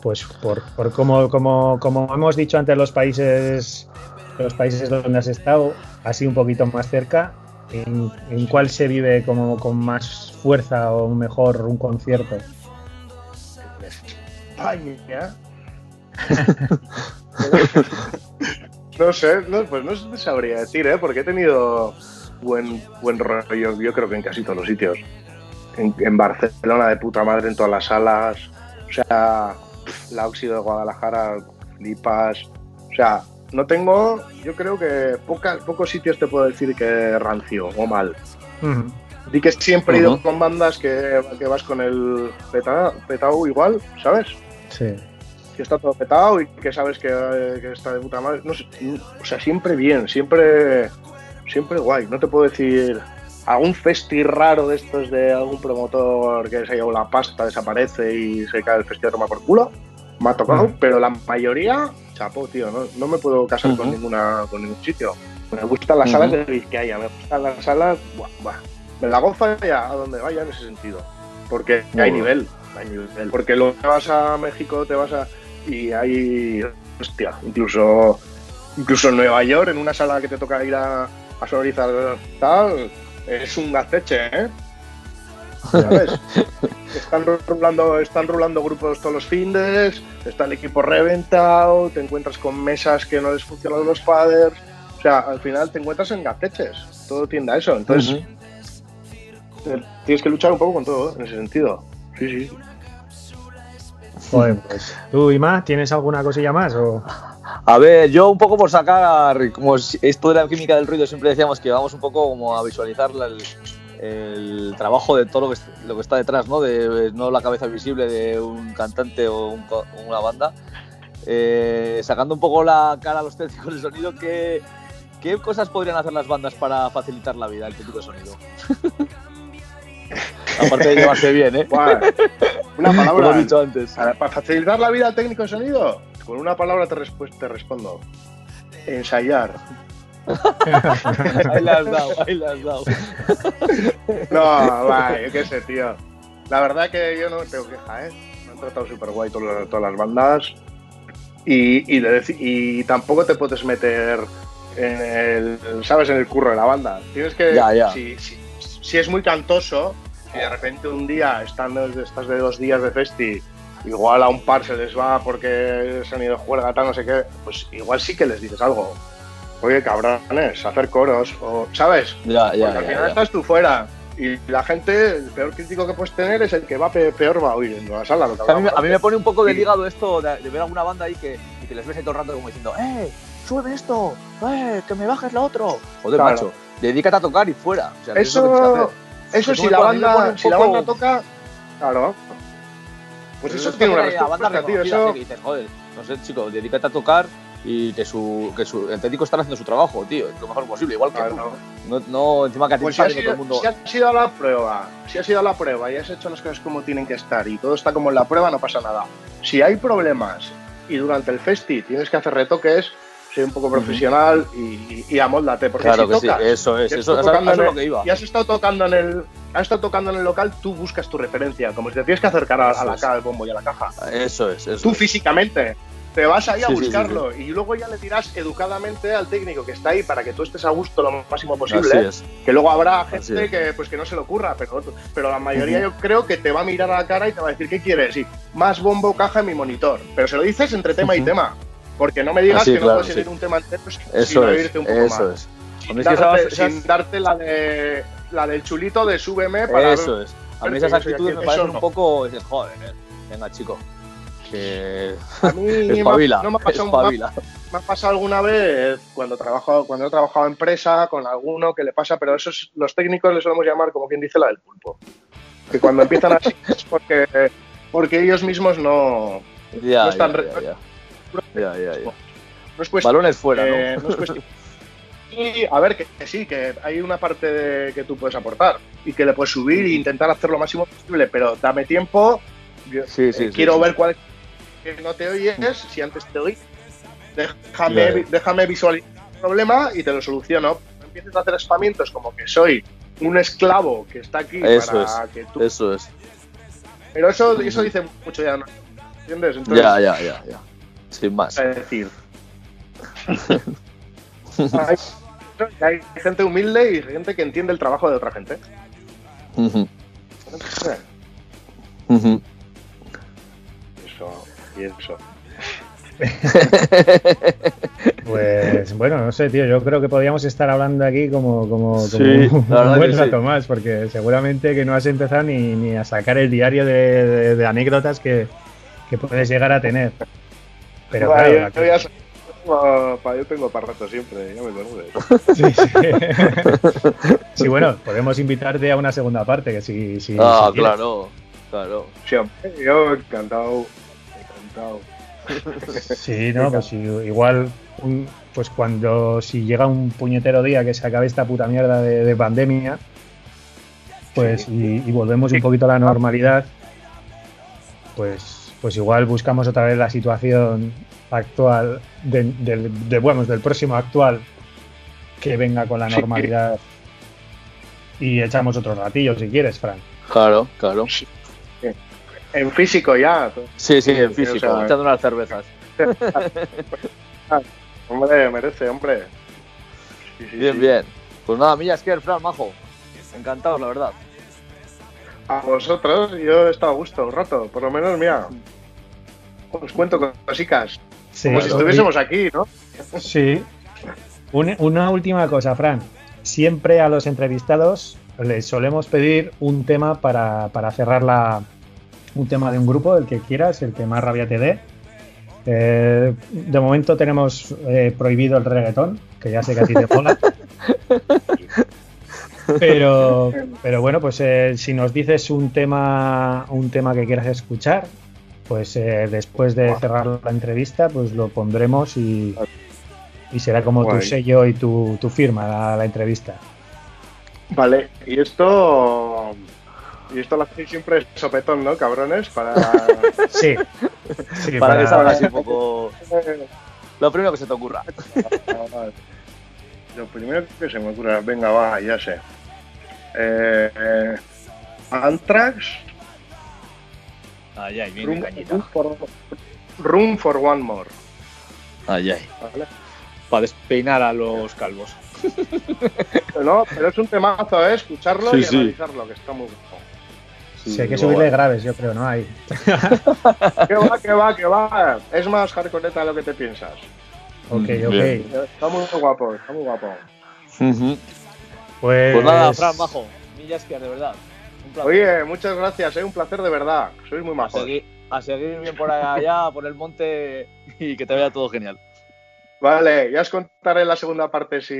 Pues por, por como, como, como hemos dicho antes, los países, los países donde has estado, así un poquito más cerca, ¿en, en cuál se vive como con más fuerza o mejor un concierto? España. no sé, no, pues no sabría decir, ¿eh? Porque he tenido buen, buen rollo, yo creo que en casi todos los sitios. En, en Barcelona de puta madre, en todas las salas. O sea, la óxido de Guadalajara, Lipas. O sea, no tengo, yo creo que pocas, pocos sitios te puedo decir que rancio o mal. Ujú. Di que siempre he ido con bandas que, que vas con el peta- petao igual, ¿sabes? Sí. Que está todo petado y que sabes que, que está de puta madre. No sé, o sea, siempre bien, siempre, siempre guay. No te puedo decir algún festi raro de estos de algún promotor que se ha llevado la pasta, desaparece y se cae el festi a tomar por culo. Me ha tocado, pero la mayoría, chapo, tío, no, no me puedo casar con ninguna con ningún sitio. Me gustan las Ujú. salas de Vizcaya, me gustan las salas, buah, buah. me la goza ya a donde vaya en ese sentido. Porque hay nivel, hay nivel. Porque luego te vas a México, te vas a. y hay. hostia, incluso. Incluso en Nueva York, en una sala que te toca ir a, a sonorizar tal, es un gaceche, ¿eh? ¿Sabes? Están rulando, están rulando grupos todos los fines, está el equipo reventado, te encuentras con mesas que no les funcionan los padres. O sea, al final te encuentras en gaceches. Todo tiende a eso. Entonces, tienes que luchar un poco con todo en ese sentido. Sí, sí. Joder, pues. ¿Tú, Ima, tienes alguna cosilla más? O... A ver, yo un poco por sacar, como es- esto de la química del ruido, siempre decíamos que vamos un poco como a visualizar la- el, el trabajo de todo lo que, lo que está detrás, ¿no? De no la cabeza visible de un cantante o un una banda. Eh, sacando un poco la cara a los técnicos de sonido, ¿qué, ¿qué cosas podrían hacer las bandas para facilitar la vida al técnico de sonido? Aparte de llevarse bien, ¿eh? Una Como palabra. he dicho antes. A ver, Para facilitar la vida al técnico de sonido, con una palabra te, respu- te respondo. Ensayar. Ahí le has dado, ahí le has dado. No, va, yo qué sé, tío. La verdad que yo no tengo queja, ¿eh? Me han tratado súper guay todas, todas las bandas. Y, y, de deci- y tampoco te puedes meter en el, ¿sabes? En el curro de la banda. Tienes que, Ya, ya. Si, si- si es muy cantoso, y de repente un día, estando, estás de dos días de festi, igual a un par se les va porque se han ido de juerga, tal, no sé qué, pues igual sí que les dices algo. Oye, cabrones, hacer coros, o, ¿sabes? Ya, ya, Porque al final ya. estás tú fuera. Y la gente, el peor crítico que puedes tener es el que va pe- peor va a oír en la sala. Lo que O sea, a, mí, me- hablamos a mí me pone un poco de Sí. hígado esto de, de ver alguna banda ahí que, y que les ves ahí todo el rato como diciendo ¡Eh! ¡Sube esto! ¡Eh! ¡Que me bajes lo otro! Joder, Claro. macho, dedícate a tocar y fuera. O sea, Eso-. Eso si la, banda, si la banda toca, claro. Pues Pero eso es tiene una respuesta, tío. Eso, que dices, joder, no sé, chico, dedícate a tocar y que, su, que su, el técnico está haciendo su trabajo, tío, lo mejor posible, igual que Claro. tú. No, no, encima que a ti pues si has, todo el sido, mundo. si has ido a la prueba, si has ido a la prueba y has hecho las cosas como tienen que estar y todo está como en la prueba, no pasa nada. Si hay problemas y durante el festi tienes que hacer retoques, sé un poco profesional y, y, y amóldate. Porque Claro si que sí, tocas, eso es, eso, eso, eso es lo que iba. y has estado tocando en el has estado tocando en el local, tú buscas tu referencia, como si te tienes que acercar a, a la del bombo y a la caja. Eso es, eso Tú es. físicamente te vas ahí a Sí, sí, sí, buscarlo y luego ya le dirás educadamente al técnico que está ahí para que tú estés a gusto lo máximo Así posible. es. Que luego habrá gente es. que pues que no se le ocurra, pero, pero la mayoría yo creo que te va a mirar a la cara y te va a decir ¿qué quieres? Sí, más bombo caja en mi monitor. Pero se lo dices entre tema y tema. Porque no me digas Así, que claro, no puedes seguir un tema entero sin, oírte un poco eso más. es. Sin darte, esas- esas- sin darte la de la del chulito de súbeme para Eso es. A mí esas actitudes me parecen un poco. Joder, venga, chico. Que. A mí Espabila, no me ha pasado me ha pasado alguna vez cuando trabajo cuando he trabajado en empresa con alguno que le pasa, pero eso es- los técnicos les solemos llamar como quien dice la del pulpo. Que cuando empiezan así es porque, porque ellos mismos no, Ya, No están ya, ya, ya. Ya, ya, ya. no es cuestión. Balones fuera, eh, ¿no? no es cuestión. Y a ver, que, que sí, que hay una parte de- que tú puedes aportar y que le puedes subir e intentar hacer lo máximo posible, pero dame tiempo. yo, Sí, sí, eh, sí, quiero ver cuál es que no te oyes, si antes te oí. Déjame, déjame visualizar el problema y te lo soluciono. No empieces a hacer espamientos como que soy un esclavo que está aquí Eso para que tú. Eso es. Pero eso, eso dice mucho ya, ¿no? ¿entiendes? Entonces, Ya, ya, ya, ya. Sin más. es decir. hay, hay gente humilde y gente que entiende el trabajo de otra gente. Ujú. Eso. Y eso. Pues bueno, no sé, tío. Yo creo que podríamos estar hablando aquí como, como, como un buen rato sí. más, porque seguramente que no has empezado ni, ni a sacar el diario de, de- de anécdotas que, que puedes llegar a tener. Pero Bueno, claro, yo, tengo yo tengo para rato siempre, ya me. Sí, sí. Sí, bueno, podemos invitarte a una segunda parte, que si, si, ah, si quieres. claro, claro. Yo encantado, Sí, no, pues igual, un- pues cuando, si llega un puñetero día que se acabe esta puta mierda de, de pandemia, pues y, y volvemos un poquito a la normalidad, pues, pues igual buscamos otra vez la situación actual, de, del- de, bueno, del próximo actual que venga con la Sí. normalidad y echamos otro ratillo si quieres, Fran. Claro, claro. En físico ya. Sí, sí, en o físico, sea, echando unas cervezas. Hombre, merece, hombre. Sí, sí, Bien, sí. bien. Pues nada, Millas que Fran, majo. Encantado, la verdad. A vosotros, yo he estado a gusto un rato, por lo menos, mira. Os cuento cositas. Sí, Como si estuviésemos aquí, ¿no? Sí. Un- una última cosa, Fran. Siempre a los entrevistados les solemos pedir un tema para, para cerrar la. Un tema de un grupo, el que quieras, el que más rabia te dé. Eh, de momento tenemos eh, prohibido el reggaetón, que ya sé que a ti te mola. Pero, pero bueno, pues eh, si nos dices un tema, un tema que quieras escuchar, pues eh, después de cerrar la entrevista, pues lo pondremos y, y será como tu sello y tu, tu firma la, la entrevista. Vale, y esto. Y esto lo hacéis siempre sopetón, ¿no, cabrones? Para. Sí. Sí, para, que salga así un poco. Lo primero que se te ocurra. Lo primero que se me ocurre, venga, va, ya sé. Eh, eh, Anthrax, Ay, ay, bien room, cañita. room for, Room for One More. Ay, ay. ¿vale? Para despeinar a los calvos. No, pero es un temazo, ¿eh? Escucharlo Sí, y sí. analizarlo, que está muy bueno. Sí, hay que subirle graves, yo creo, ¿no? Ahí. Que va, que va, que va. Es más hardcore de lo que te piensas. Ok, Mm, ok. bien. Está muy guapo, está muy guapo. Pues, Pues nada, Fran, majo. Millas que de verdad. Un. Oye, muchas gracias, ¿eh? Un placer de verdad. Sois muy a majos. seguir, a seguir bien por allá, por el monte y que te vaya todo genial. Vale, ya os contaré la segunda parte si,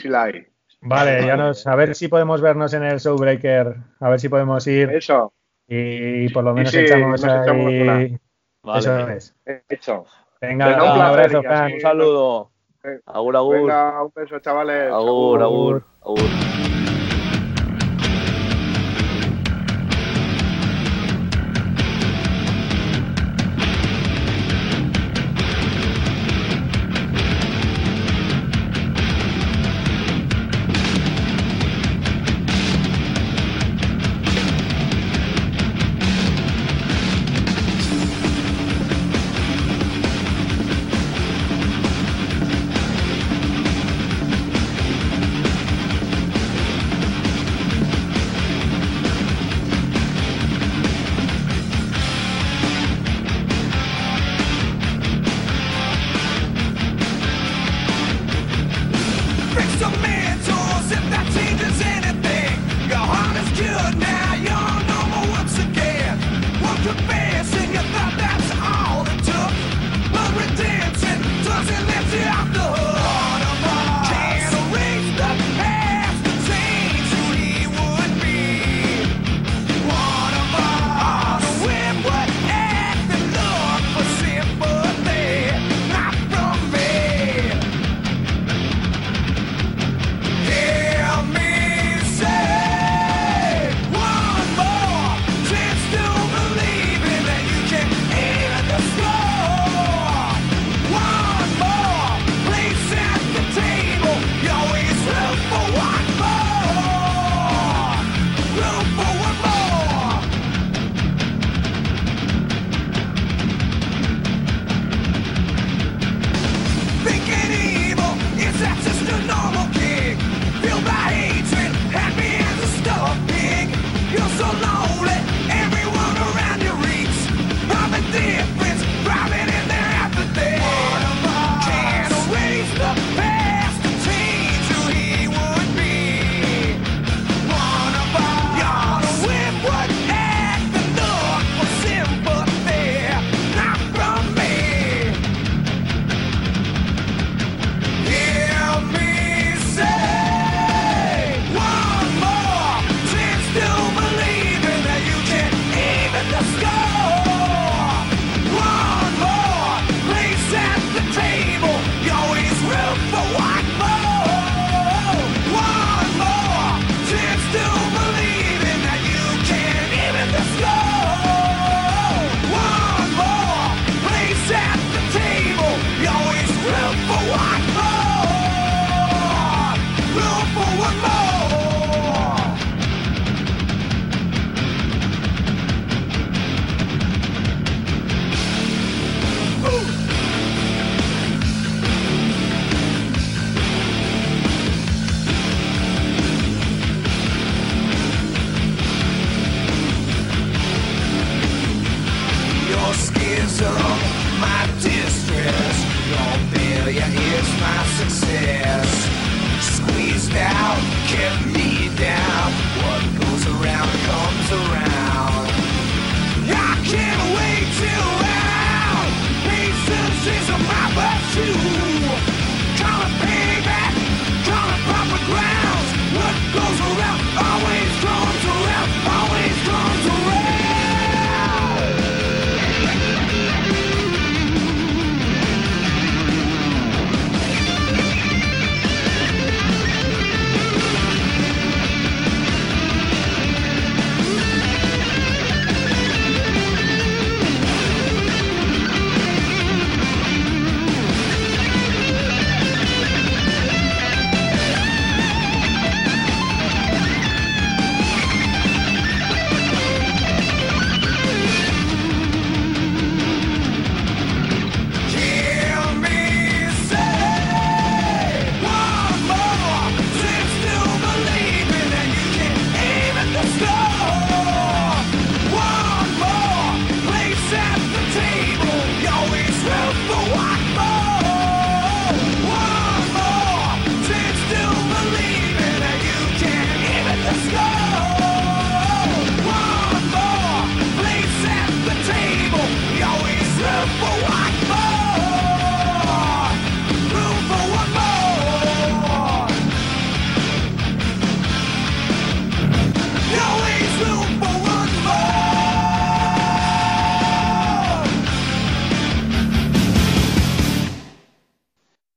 si la hay. Vale, ya nos, a ver si podemos vernos en el Showbreaker, a ver si podemos ir Eso, y por lo menos sí, echamos nos echamos ahí. una. Vale. Eso es. hecho. Venga, Venga, un, abrazo, Fran. Un saludo. Agur, agur. Venga, un beso, chavales. Agur, agur, agur. success.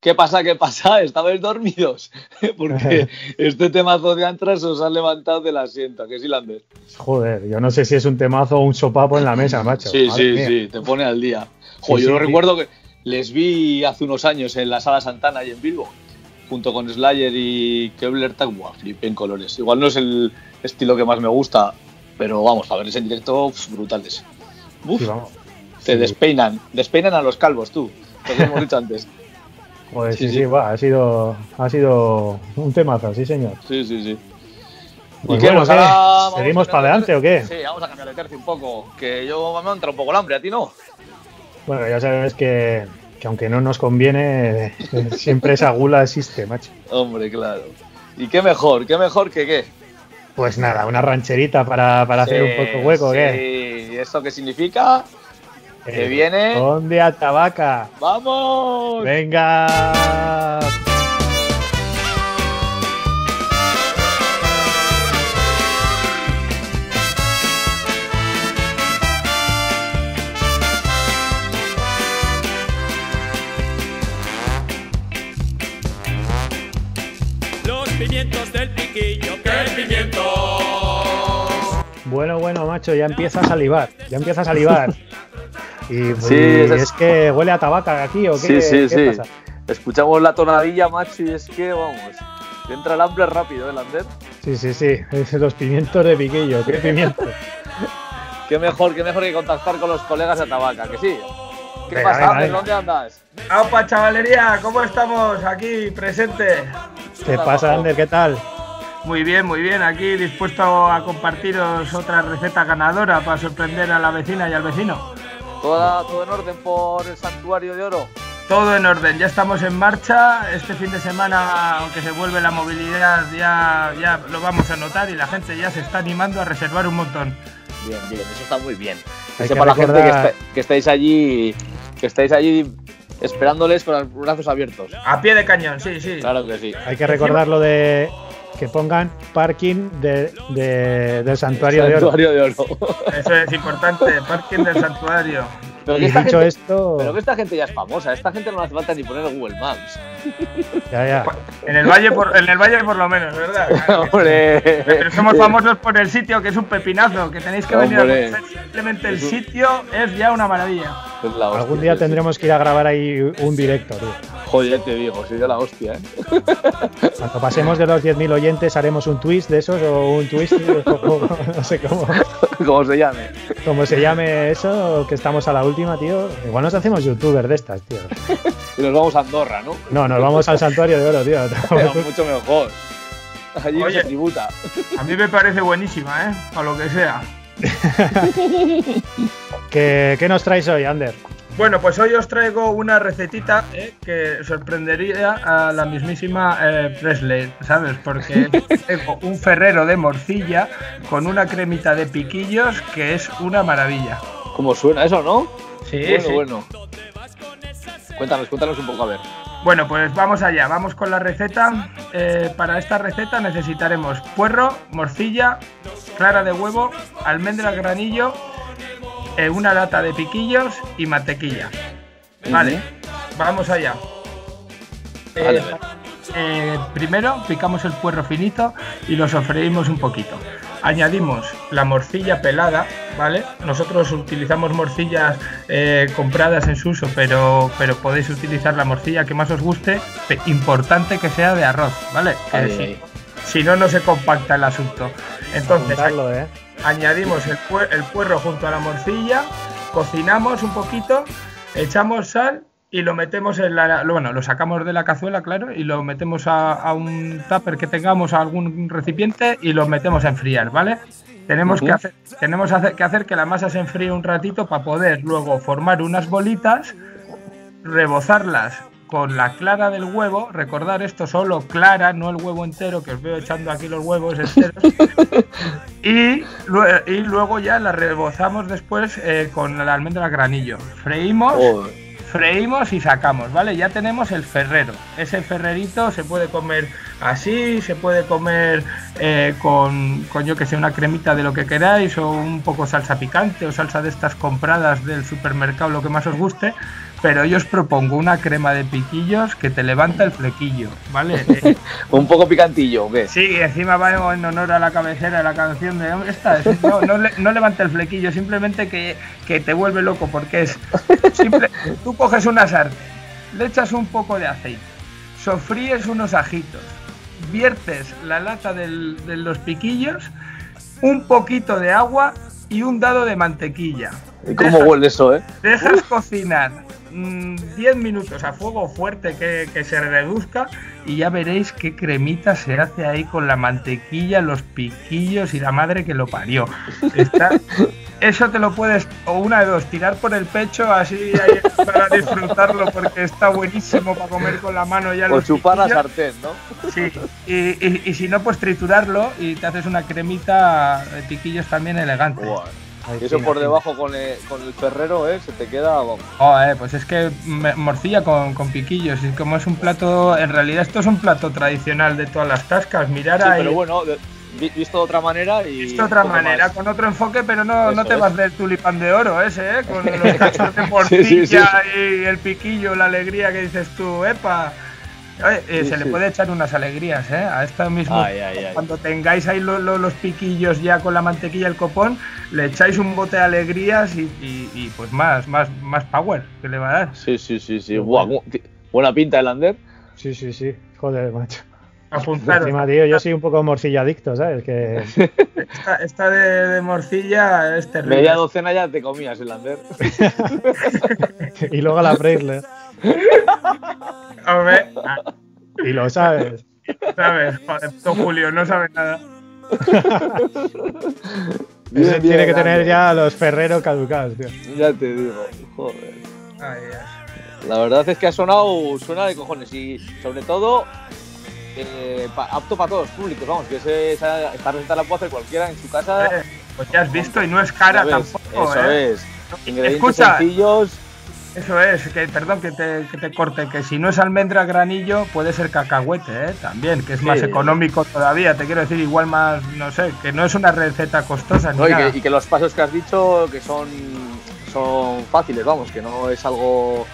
¿Qué pasa? ¿Qué pasa? ¿Estabais dormidos? Porque este temazo de Antras os ha levantado del asiento, ¿a que sí, Lander? Joder, yo no sé si es un temazo o un sopapo en la mesa, macho. Sí, Madre sí, mía. sí, te pone al día. Jo, Sí, yo sí, lo sí. recuerdo que les vi hace unos años en la Sala Santana y en Bilbo, junto con Slayer y Kevler Tag, buah, flipé en colores. Igual no es el estilo que más me gusta, pero vamos, a verles en directo, brutales. Uf, vamos. te despeinan, despeinan a los calvos, tú, lo que hemos dicho antes. Joder, sí, Sí, sí, va, ha sido, ha sido un temazo, sí, señor. Sí, sí, sí. Pues ¿Y qué? bueno, Pues ¿qué? ahora ¿Seguimos para adelante de o qué? Sí, vamos a cambiar de tercio un poco, que yo me entra un poco el hambre, a ti no. Bueno, ya sabes que, que aunque no nos conviene, siempre esa gula existe, macho. Hombre, claro. ¿Y qué mejor? ¿Qué mejor que qué? Pues nada, una rancherita para, para hacer un poco hueco, ¿qué? Sí, ¿y esto qué significa? Que viene- ¿Dónde a Tabaca? ¡Vamos! ¡Venga! Los pimientos del piquillo, ¿qué pimientos? Bueno, bueno, macho, ya empieza a salivar, ya empieza a salivar. Y, Sí, es- es que huele a tabaca aquí, ¿o qué, Sí, sí, qué sí. pasa? Escuchamos la tonadilla, macho, y es que, vamos, entra el hambre rápido, ¿eh, Lander? Sí, sí, sí, es los pimientos de piquillo, ¿qué pimiento? Qué mejor, qué mejor que contactar con los colegas de Tabaca, que sí. ¿Qué Venga, pasa, venga, Ander? venga. ¿Dónde andas? ¡Aupa, chavalería! ¿Cómo estamos aquí presente? ¿Qué pasa, Ander? ¿Qué tal? Muy bien, muy bien. Aquí dispuesto a compartiros otra receta ganadora para sorprender a la vecina y al vecino. ¿Toda, ¿Todo en orden por el santuario de oro? Todo en orden, ya estamos en marcha. Este fin de semana, aunque se vuelve la movilidad, ya, ya lo vamos a notar y la gente ya se está animando a reservar un montón. Bien, bien, eso está muy bien. Que sepa que la gente que, está- que estáis allí, que estáis allí esperándoles con los brazos abiertos. A pie de cañón, sí, sí. Claro que sí. Hay que recordar lo de que pongan parking de, de- del santuario de oro. Santuario de oro. Eso es importante, parking del santuario. Pero que Y esta dicho gente- esto, Pero que esta gente ya es famosa, esta gente no hace falta ni poner Google Maps. ya, ya. En el valle por, en el valle por lo menos, ¿verdad? Pero somos famosos por el sitio, que es un pepinazo, que tenéis que venir a Hombre. Simplemente el sitio es ya una maravilla. Es la hostia, Algún día tendremos que ir a grabar ahí un directo, tío. Joder, te digo, sería la hostia, ¿eh? Cuando pasemos de los 10.000 oyentes haremos un twist de esos o un twist, o- o- no sé cómo, Como se llame. cómo se llame eso, que estamos a la última, tío. Igual nos hacemos youtubers de estas, tío. Y nos vamos a Andorra, ¿no? No, nos vamos al santuario de oro, tío. Pero mucho mejor. Allí Oye. se tributa. A mí me parece buenísima, ¿eh? Para lo que sea. ¿Qué, qué nos traes hoy, Ander? Bueno, pues hoy os traigo una recetita eh, que sorprendería a la mismísima eh, Presley, ¿sabes? Porque tengo un ferrero de morcilla con una cremita de piquillos que es una maravilla. ¿Cómo suena eso, no? Sí, bueno, sí. bueno. Cuéntanos, cuéntanos un poco, a ver. Bueno, pues vamos allá, vamos con la receta. Eh, para esta receta necesitaremos puerro, morcilla, clara de huevo, almendra al granillo, eh, una lata de piquillos y mantequilla. Vale, vamos allá. Eh, Vale, eh, primero picamos el puerro finito y lo sofreímos un poquito. Añadimos la morcilla pelada, ¿vale? Nosotros utilizamos morcillas eh, compradas en su uso, pero, pero podéis utilizar la morcilla que más os guste. Importante que sea de arroz, ¿vale? Si, si no, no se compacta el asunto. Entonces. Añadimos el, pue- el puerro junto a la morcilla, cocinamos un poquito, echamos sal y lo metemos en la. Bueno, lo sacamos de la cazuela, claro, y lo metemos a, a un tupper que tengamos, a algún recipiente, y lo metemos a enfriar, ¿vale? Tenemos, que, hacer, tenemos que hacer que la masa se enfríe un ratito para poder luego formar unas bolitas, rebozarlas con la clara del huevo, recordar esto solo clara, no el huevo entero, que os veo echando aquí los huevos enteros. Y, y luego ya la rebozamos después eh, con la almendra al granillo. Freímos, Joder. freímos y sacamos, ¿vale? Ya tenemos el ferrero. Ese ferrerito se puede comer así, se puede comer eh, con, con, yo que sé, una cremita de lo que queráis, o un poco salsa picante, o salsa de estas compradas del supermercado, lo que más os guste. Pero yo os propongo una crema de piquillos que te levanta el flequillo, ¿vale? Eh, Un poco picantillo, ¿o qué? Sí, encima va en honor a la cabecera de la canción de esta. es- No, no, no levanta el flequillo, simplemente que, que te vuelve loco porque es simple. Tú coges una sartén, le echas un poco de aceite, sofríes unos ajitos, viertes la lata del- de los piquillos, un poquito de agua y un dado de mantequilla. ¿Y cómo Dejas- huele eso, eh? Dejas cocinar 10 minutos a fuego fuerte que, que se reduzca y ya veréis qué cremita se hace ahí con la mantequilla, los piquillos y la madre que lo parió. Está- eso te lo puedes, o una de dos, tirar por el pecho así ahí para disfrutarlo porque está buenísimo para comer con la mano ya O los chupar la piquillos. sartén, ¿no? Sí, y, y- y si no, pues triturarlo y te haces una cremita de piquillos también elegante. Buah. Y eso fina, por debajo con el, con el ferrero, ¿eh? Se te queda, vamos. Oh, eh, pues es que morcilla con, con piquillos. Y como es un plato, en realidad esto es un plato tradicional de todas las tascas. Mirar Sí, ahí. pero bueno, visto de otra manera y. Visto de otra manera, más. con otro enfoque, pero no, no te es. vas del tulipán de oro ese, ¿eh? Con los cachos de morcilla sí, sí. y el piquillo, la alegría que dices tú, epa. Oye, eh, Sí, se le puede echar unas alegrías, ¿eh? A esto mismo. Ay, ay, ay. Cuando tengáis ahí lo- lo- los piquillos ya con la mantequilla y el copón, le echáis un bote de alegrías y, y- y, pues más, más, más power que le va a dar. Sí, sí, sí, sí. Buah, buena pinta el Ander. Sí, sí, sí. Joder, macho. Apuntaros. Encima, tío, yo soy un poco morcilla adicto, ¿sabes? Que Esta, esta de, de morcilla es terrible. Media docena ya te comías el Ander. y luego la Preisler. Hombre, ah, Y lo sabes. sabes, joder, puto Julio, no sabe nada. Bien, Ese bien, tiene que tener ya los Ferrero caducados, tío. Ya te digo, joder. Ay. La verdad es que ha sonado, suena de cojones y sobre todo eh, pa- apto para todos los públicos, vamos, que ese- esa, esta receta la puede hacer cualquiera en su casa. Eh, Pues ya has visto y no es cara tampoco, Eso ¿eh? es. Ingredientes Escucha. sencillos. Eso es, que perdón que te, que te corte, que si no es almendra granillo puede ser cacahuete, ¿eh? También, que es más Sí. económico todavía, te quiero decir, igual más, no sé, que no es una receta costosa ni ¿no? Y, nada. que, y que los pasos que has dicho que son, son fáciles, vamos, que no es algo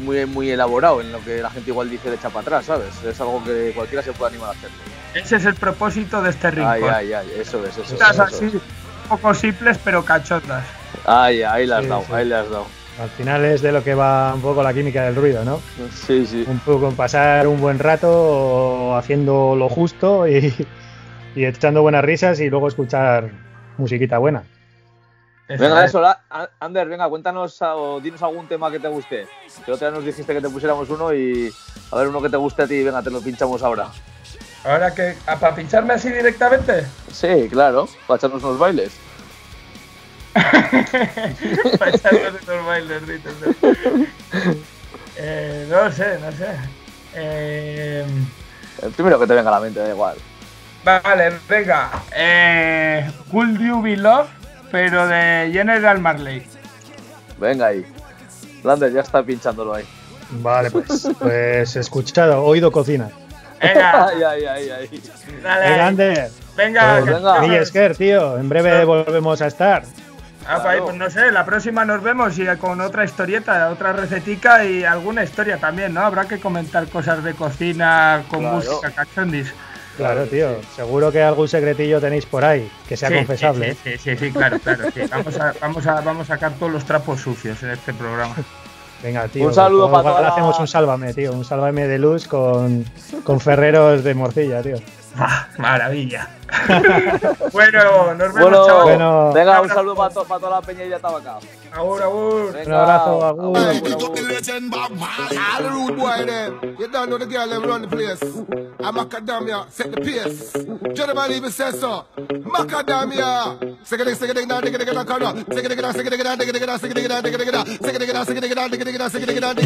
muy, muy elaborado en lo que la gente igual dice de echa para atrás, ¿sabes? Es algo que cualquiera se puede animar a hacer. Ese es el propósito de este rincón. Ay, ay, ay, eso es, eso es. Estas eso así, es. un poco simples pero cachotas. Ay, ahí le has Sí, dado, ahí le has dado. Al final es de lo que va un poco la química del ruido, ¿no? Sí, sí. Un poco pasar un buen rato haciendo lo justo y, y echando buenas risas y luego escuchar musiquita buena. Venga, es. eso, Ander, venga, cuéntanos o dinos algún tema que te guste. Que otra vez nos dijiste que te pusiéramos uno y a ver uno que te guste a ti, venga, te lo pinchamos ahora. Ahora que, ¿para pincharme así directamente? Sí, claro, para echarnos unos bailes. Pasando de ritos, ¿no? Eh, no sé, no sé. Eh, El primero que te venga a la mente, da igual. vale, venga. Eh, Could You Be Love, pero de General Marley. Venga ahí. Lander ya está pinchándolo ahí. Vale, pues, pues escuchado, oído cocina. Venga, Ay, ay, ay, ay. dale. Venga, Ander. Venga, Pues que- venga. Tío, en breve volvemos a estar. Ah, pues, pues no sé, la próxima nos vemos y con otra historieta, otra recetica y alguna historia también, ¿no? Habrá que comentar cosas de cocina con Claro. música cachondis. Claro, tío, seguro que algún secretillo tenéis por ahí, que sea Sí, confesable. Sí, sí, sí, sí, claro, claro. sí. Vamos, a, vamos, a, vamos a sacar todos los trapos sucios en este programa. Venga, tío. Un saludo igual para la- hacemos un sálvame, tío, un sálvame de luz con, con ferreros de morcilla, tío. Ah, maravilla. Bueno, nos vemos, Bueno, chavales. Bueno. venga, un saludo para, to- para toda la peña y de Tabaca. Agur, agur. Venga, Un abrazo, agur. You don't know the girl them run the place. I'm Macadamia, set the pace. Gentlemen even says so. Macadamia. Sick it, sick it, it, it. Sick it, sick it, it, sick it, it, sick it, sick it, it, sick it, it, Sick it, sick it, sick it, it, it sick it, sick it, it,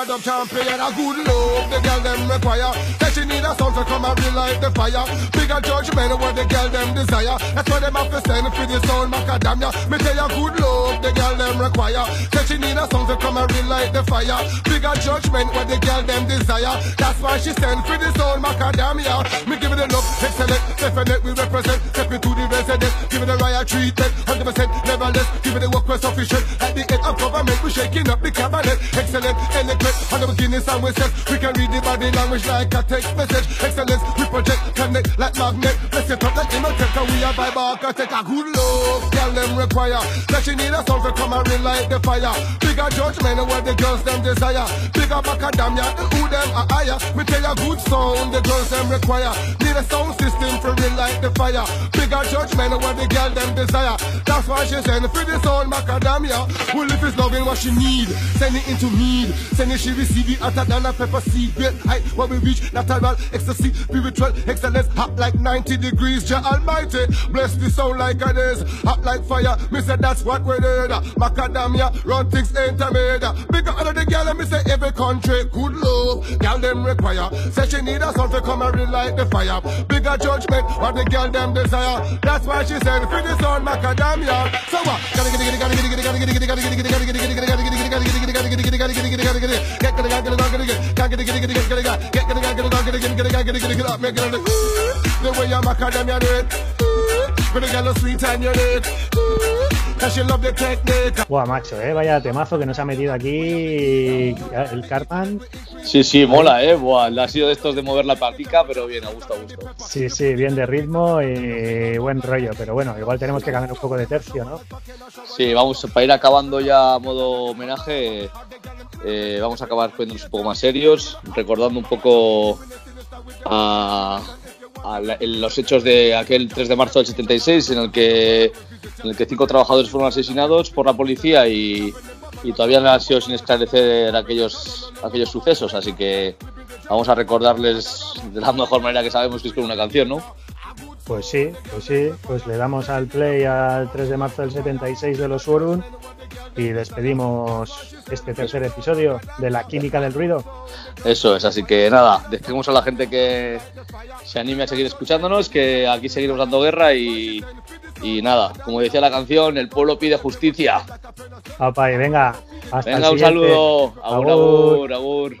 it, prayer, a good love, the girl them require. That she need a song to come and relight the fire. Bigger judgment what the girl them desire. That's why them have to send for the sound macadamia. Me tell you, good love, the girl them require. That she need a song to come and relight the fire. Bigger judgment what the girl them desire. That's why she send for the sound macadamia. Me give it a look, excellent, definite, we represent. Step into the resident, give it a riot treatment. 100% never less, give it a work sufficient. At the end of government, we shaking up the cabinet. Excellent, eloquent, 100% Guinness and we says We can read the body language like a text message. Excellence, we project, connect like magnet. Let's set up like Innotech and we a barker, take A good love, girl them require. That she need a song to come and relight the fire. Bigger judgment where what the girls them desire. Bigger back who them are higher We tell a good sound the girls them require. Need a sound system for relight the fire. Bigger judgment and what the girl them desire. That's why she send for the sound macadamia Well if it's loving what she need Send it into me, send it she receive it hotter than a pepper seed. Great height when we reach, natural ecstasy, spiritual excellence, hot like 90 degrees. Jah Almighty, bless the sound like it is, hot like fire. Me say that's what we did. Macadamia, run things made. Bigger under the girl, me say every country good love. Girl them require, say she need a son to come and relight the fire. Bigger judgment, what the girl them desire. That's why she said, for the sound macadamia. So what? Gotta get it, gotta get it, gotta get it, gotta get it, gotta get it, gotta get it, gotta get it, gotta get it, gotta get it, gotta get it, Get The way I'm academia do it. With a yellow sweet and you need. Buah, macho, eh, vaya temazo que nos ha metido aquí el Cartman. Sí, sí, mola, ¿eh? Buah, ha sido de estos de mover la patica, pero bien, a gusto, a gusto. Sí, sí, bien de ritmo y buen rollo, pero bueno, igual tenemos que cambiar un poco de tercio, ¿no? Sí, vamos, para ir acabando ya a modo homenaje, eh, vamos a acabar poniéndonos un poco más serios, recordando un poco a, a los hechos de aquel 3 de marzo del 76, en el que, en el que cinco trabajadores fueron asesinados por la policía y, y todavía no han sido sin esclarecer aquellos, aquellos sucesos, así que vamos a recordarles de la mejor manera que sabemos, que es con una canción, ¿no? Pues sí, pues sí, pues le damos al play al 3 de marzo del 76 de los Surun y despedimos este tercer episodio de La Química del Ruido. Eso es, así que nada, despedimos a la gente que se anime a seguir escuchándonos, que aquí seguiremos dando guerra y, y nada, como decía la canción, el pueblo pide justicia. Apa, y venga, hasta el Venga, un siguiente. saludo. Agur, Agur. agur, agur.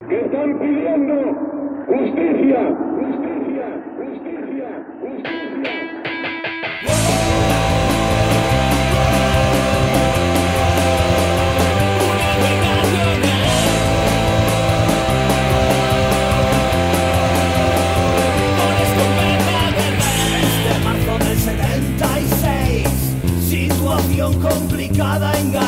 Están pidiendo justicia, cada engaño.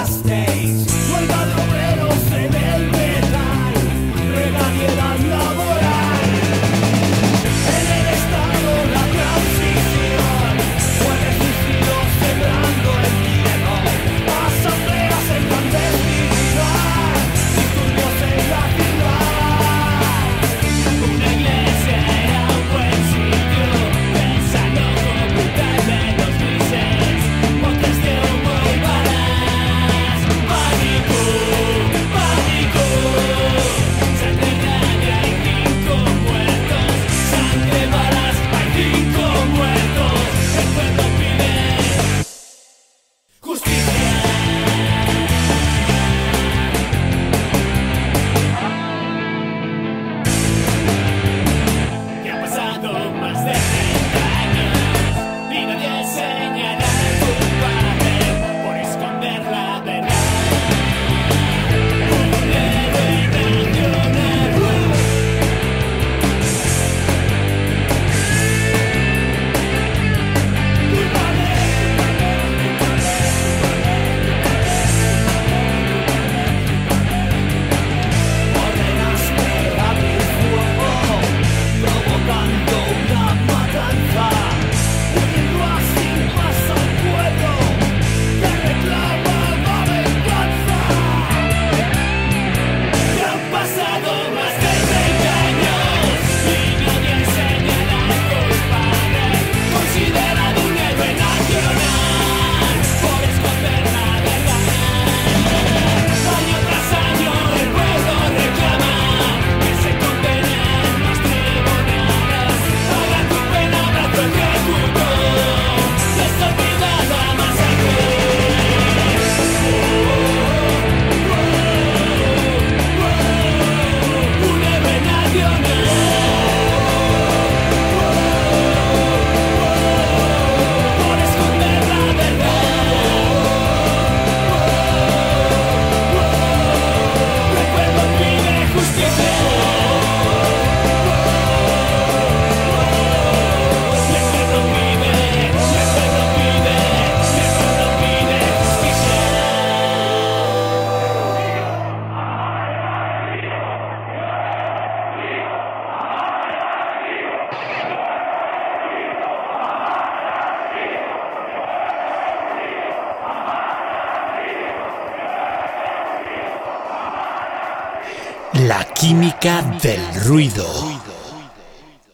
Del ruido.